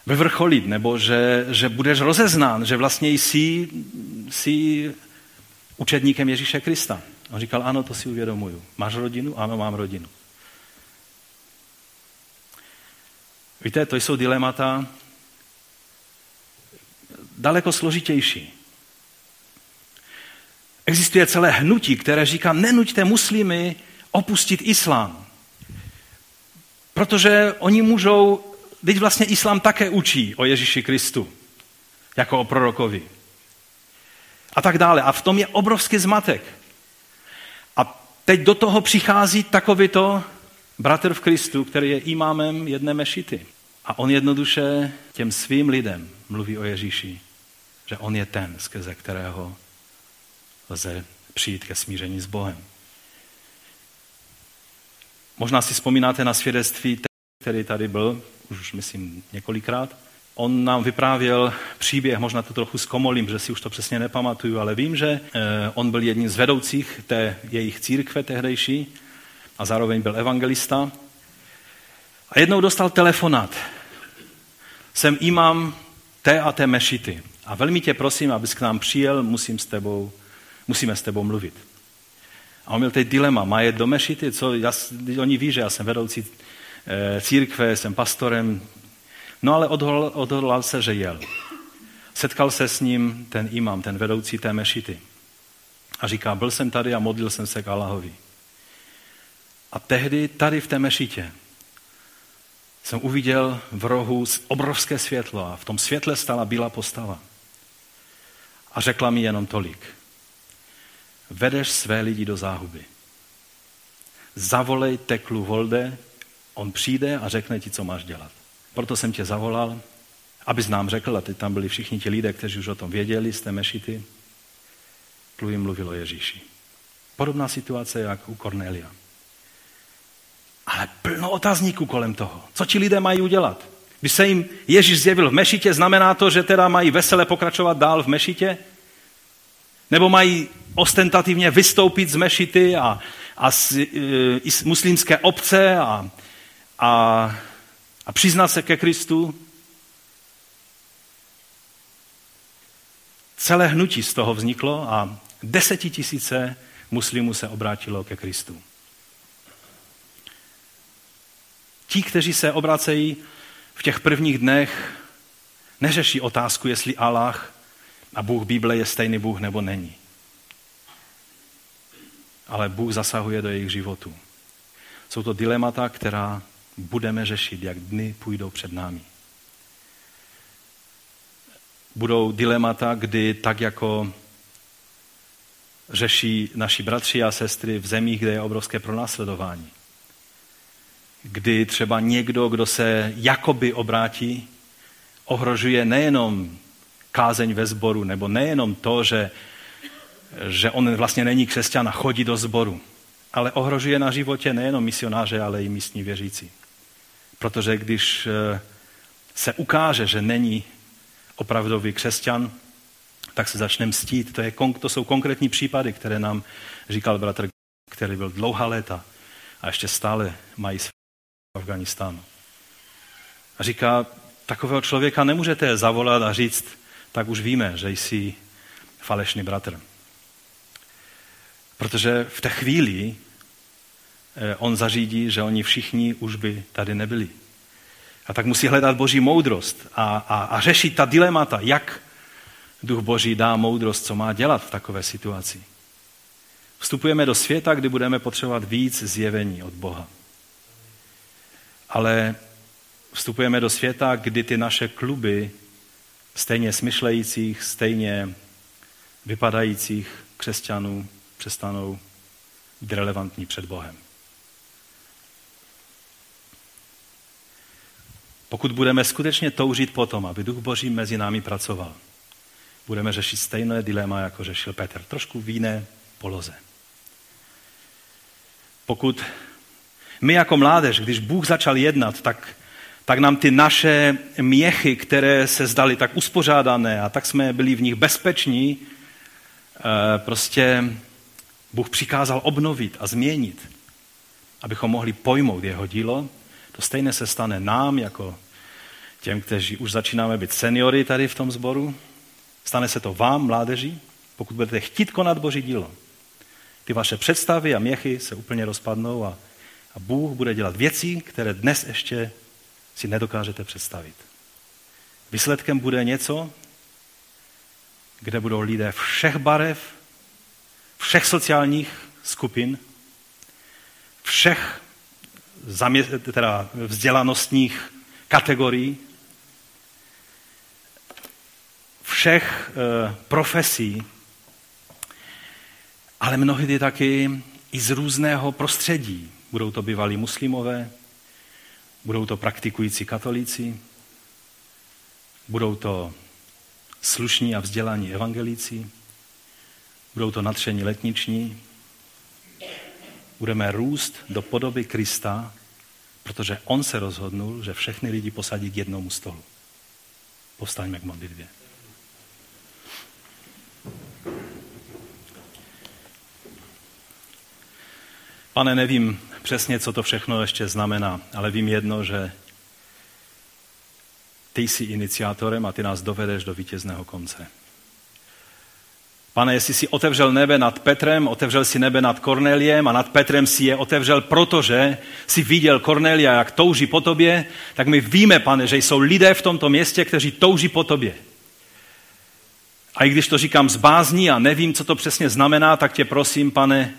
vyvrcholit, nebo že, že budeš rozeznán, že vlastně jsi, jsi učedníkem Ježíše Krista. On říkal, ano, to si uvědomuju. Máš rodinu? Ano, mám rodinu. Víte, to jsou dilemata daleko složitější. Existuje celé hnutí, které říká, nenuďte muslimy opustit islám. Protože oni můžou Teď vlastně islám také učí o Ježíši Kristu, jako o prorokovi. A tak dále. A v tom je obrovský zmatek. A teď do toho přichází takovýto bratr v Kristu, který je imámem jedné mešity. A on jednoduše těm svým lidem mluví o Ježíši, že on je ten, skrze kterého lze přijít ke smíření s Bohem. Možná si vzpomínáte na svědectví, který tady byl už myslím několikrát. On nám vyprávěl příběh, možná to trochu zkomolím, že si už to přesně nepamatuju, ale vím, že eh, on byl jedním z vedoucích té jejich církve tehdejší a zároveň byl evangelista. A jednou dostal telefonát. Jsem imám té a té mešity a velmi tě prosím, abys k nám přijel, musím s tebou, musíme s tebou mluvit. A on měl teď dilema, má jet do mešity, co, já, oni ví, že já jsem vedoucí církve, jsem pastorem. No ale odhodlal, odhodlal se, že jel. Setkal se s ním ten imám, ten vedoucí té mešity. A říká, byl jsem tady a modlil jsem se k Allahovi. A tehdy tady v té mešitě jsem uviděl v rohu obrovské světlo a v tom světle stala bílá postava. A řekla mi jenom tolik. Vedeš své lidi do záhuby. Zavolej Teklu Volde, on přijde a řekne ti, co máš dělat. Proto jsem tě zavolal, abys nám řekl, a teď tam byli všichni ti lidé, kteří už o tom věděli z té mešity, jim mluvilo Ježíši. Podobná situace jak u Kornelia. Ale plno otazníků kolem toho. Co ti lidé mají udělat? Když se jim Ježíš zjevil v mešitě, znamená to, že teda mají vesele pokračovat dál v mešitě? Nebo mají ostentativně vystoupit z mešity a, a z, e, muslimské obce a, a, a přiznat se ke Kristu? Celé hnutí z toho vzniklo a desetitisíce muslimů se obrátilo ke Kristu. Ti, kteří se obracejí v těch prvních dnech, neřeší otázku, jestli Allah a Bůh Bible je stejný Bůh nebo není. Ale Bůh zasahuje do jejich životů. Jsou to dilemata, která budeme řešit, jak dny půjdou před námi. Budou dilemata, kdy tak jako řeší naši bratři a sestry v zemích, kde je obrovské pronásledování kdy třeba někdo, kdo se jakoby obrátí, ohrožuje nejenom kázeň ve sboru, nebo nejenom to, že, že on vlastně není křesťan a chodí do sboru, ale ohrožuje na životě nejenom misionáře, ale i místní věřící. Protože když eh, se ukáže, že není opravdový křesťan, tak se začne mstít. To, je, to jsou konkrétní případy, které nám říkal bratr, který byl dlouhá léta a ještě stále mají své Afganistánu. A říká, takového člověka nemůžete zavolat a říct, tak už víme, že jsi falešný bratr. Protože v té chvíli on zařídí, že oni všichni už by tady nebyli. A tak musí hledat boží moudrost a, a, a řešit ta dilemata, jak duch boží dá moudrost, co má dělat v takové situaci. Vstupujeme do světa, kdy budeme potřebovat víc zjevení od Boha ale vstupujeme do světa, kdy ty naše kluby stejně smyšlejících, stejně vypadajících křesťanů přestanou být relevantní před Bohem. Pokud budeme skutečně toužit potom, aby Duch Boží mezi námi pracoval, budeme řešit stejné dilema, jako řešil Petr, trošku v jiné poloze. Pokud my jako mládež, když Bůh začal jednat, tak, tak nám ty naše měchy, které se zdaly tak uspořádané a tak jsme byli v nich bezpeční, eh, prostě Bůh přikázal obnovit a změnit, abychom mohli pojmout jeho dílo. To stejné se stane nám, jako těm, kteří už začínáme být seniory tady v tom sboru. Stane se to vám, mládeži, pokud budete chtít konat Boží dílo. Ty vaše představy a měchy se úplně rozpadnou a a Bůh bude dělat věci, které dnes ještě si nedokážete představit. Výsledkem bude něco, kde budou lidé všech barev, všech sociálních skupin, všech zamě- teda vzdělanostních kategorií, všech e, profesí, ale mnohdy taky i z různého prostředí. Budou to bývalí muslimové, budou to praktikující katolíci, budou to slušní a vzdělaní evangelíci, budou to natření letniční. Budeme růst do podoby Krista, protože on se rozhodnul, že všechny lidi posadí k jednomu stolu. Povstaňme k modlitbě. Pane, nevím, přesně, co to všechno ještě znamená, ale vím jedno, že ty jsi iniciátorem a ty nás dovedeš do vítězného konce. Pane, jestli jsi otevřel nebe nad Petrem, otevřel si nebe nad Korneliem a nad Petrem si je otevřel, protože si viděl Kornelia, jak touží po tobě, tak my víme, pane, že jsou lidé v tomto městě, kteří touží po tobě. A i když to říkám z bázní a nevím, co to přesně znamená, tak tě prosím, pane,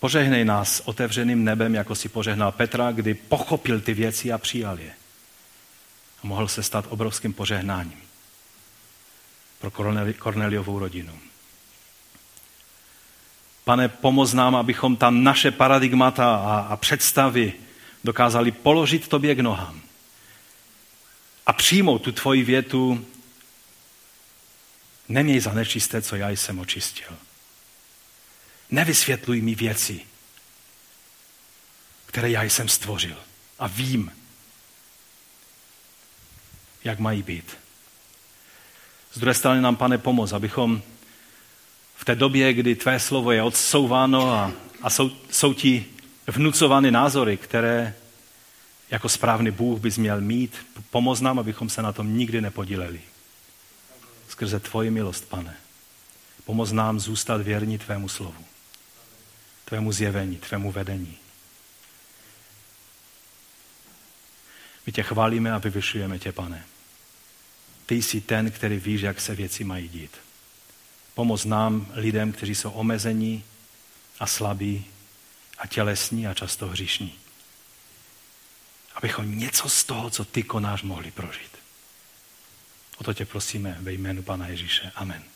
požehnej nás otevřeným nebem, jako si požehnal Petra, kdy pochopil ty věci a přijal je. A mohl se stát obrovským požehnáním pro Korneliovou rodinu. Pane, pomoz nám, abychom ta naše paradigmata a, a představy dokázali položit tobě k nohám a přijmout tu tvoji větu, neměj za nečisté, co já jsem očistil. Nevysvětluj mi věci, které já jsem stvořil a vím, jak mají být. Z druhé strany nám, pane, pomoz, abychom v té době, kdy tvé slovo je odsouváno a, a jsou, jsou ti vnucovány názory, které jako správný Bůh bys měl mít, pomoz nám, abychom se na tom nikdy nepodíleli. Skrze tvoji milost, pane. Pomoz nám zůstat věrní tvému slovu, tvému zjevení, tvému vedení. My tě chválíme a vyvyšujeme tě, pane. Ty jsi ten, který víš, jak se věci mají dít. Pomoz nám, lidem, kteří jsou omezení a slabí a tělesní a často hříšní. Abychom něco z toho, co ty konáš, mohli prožít. O to tě prosíme ve jménu Pana Ježíše. Amen.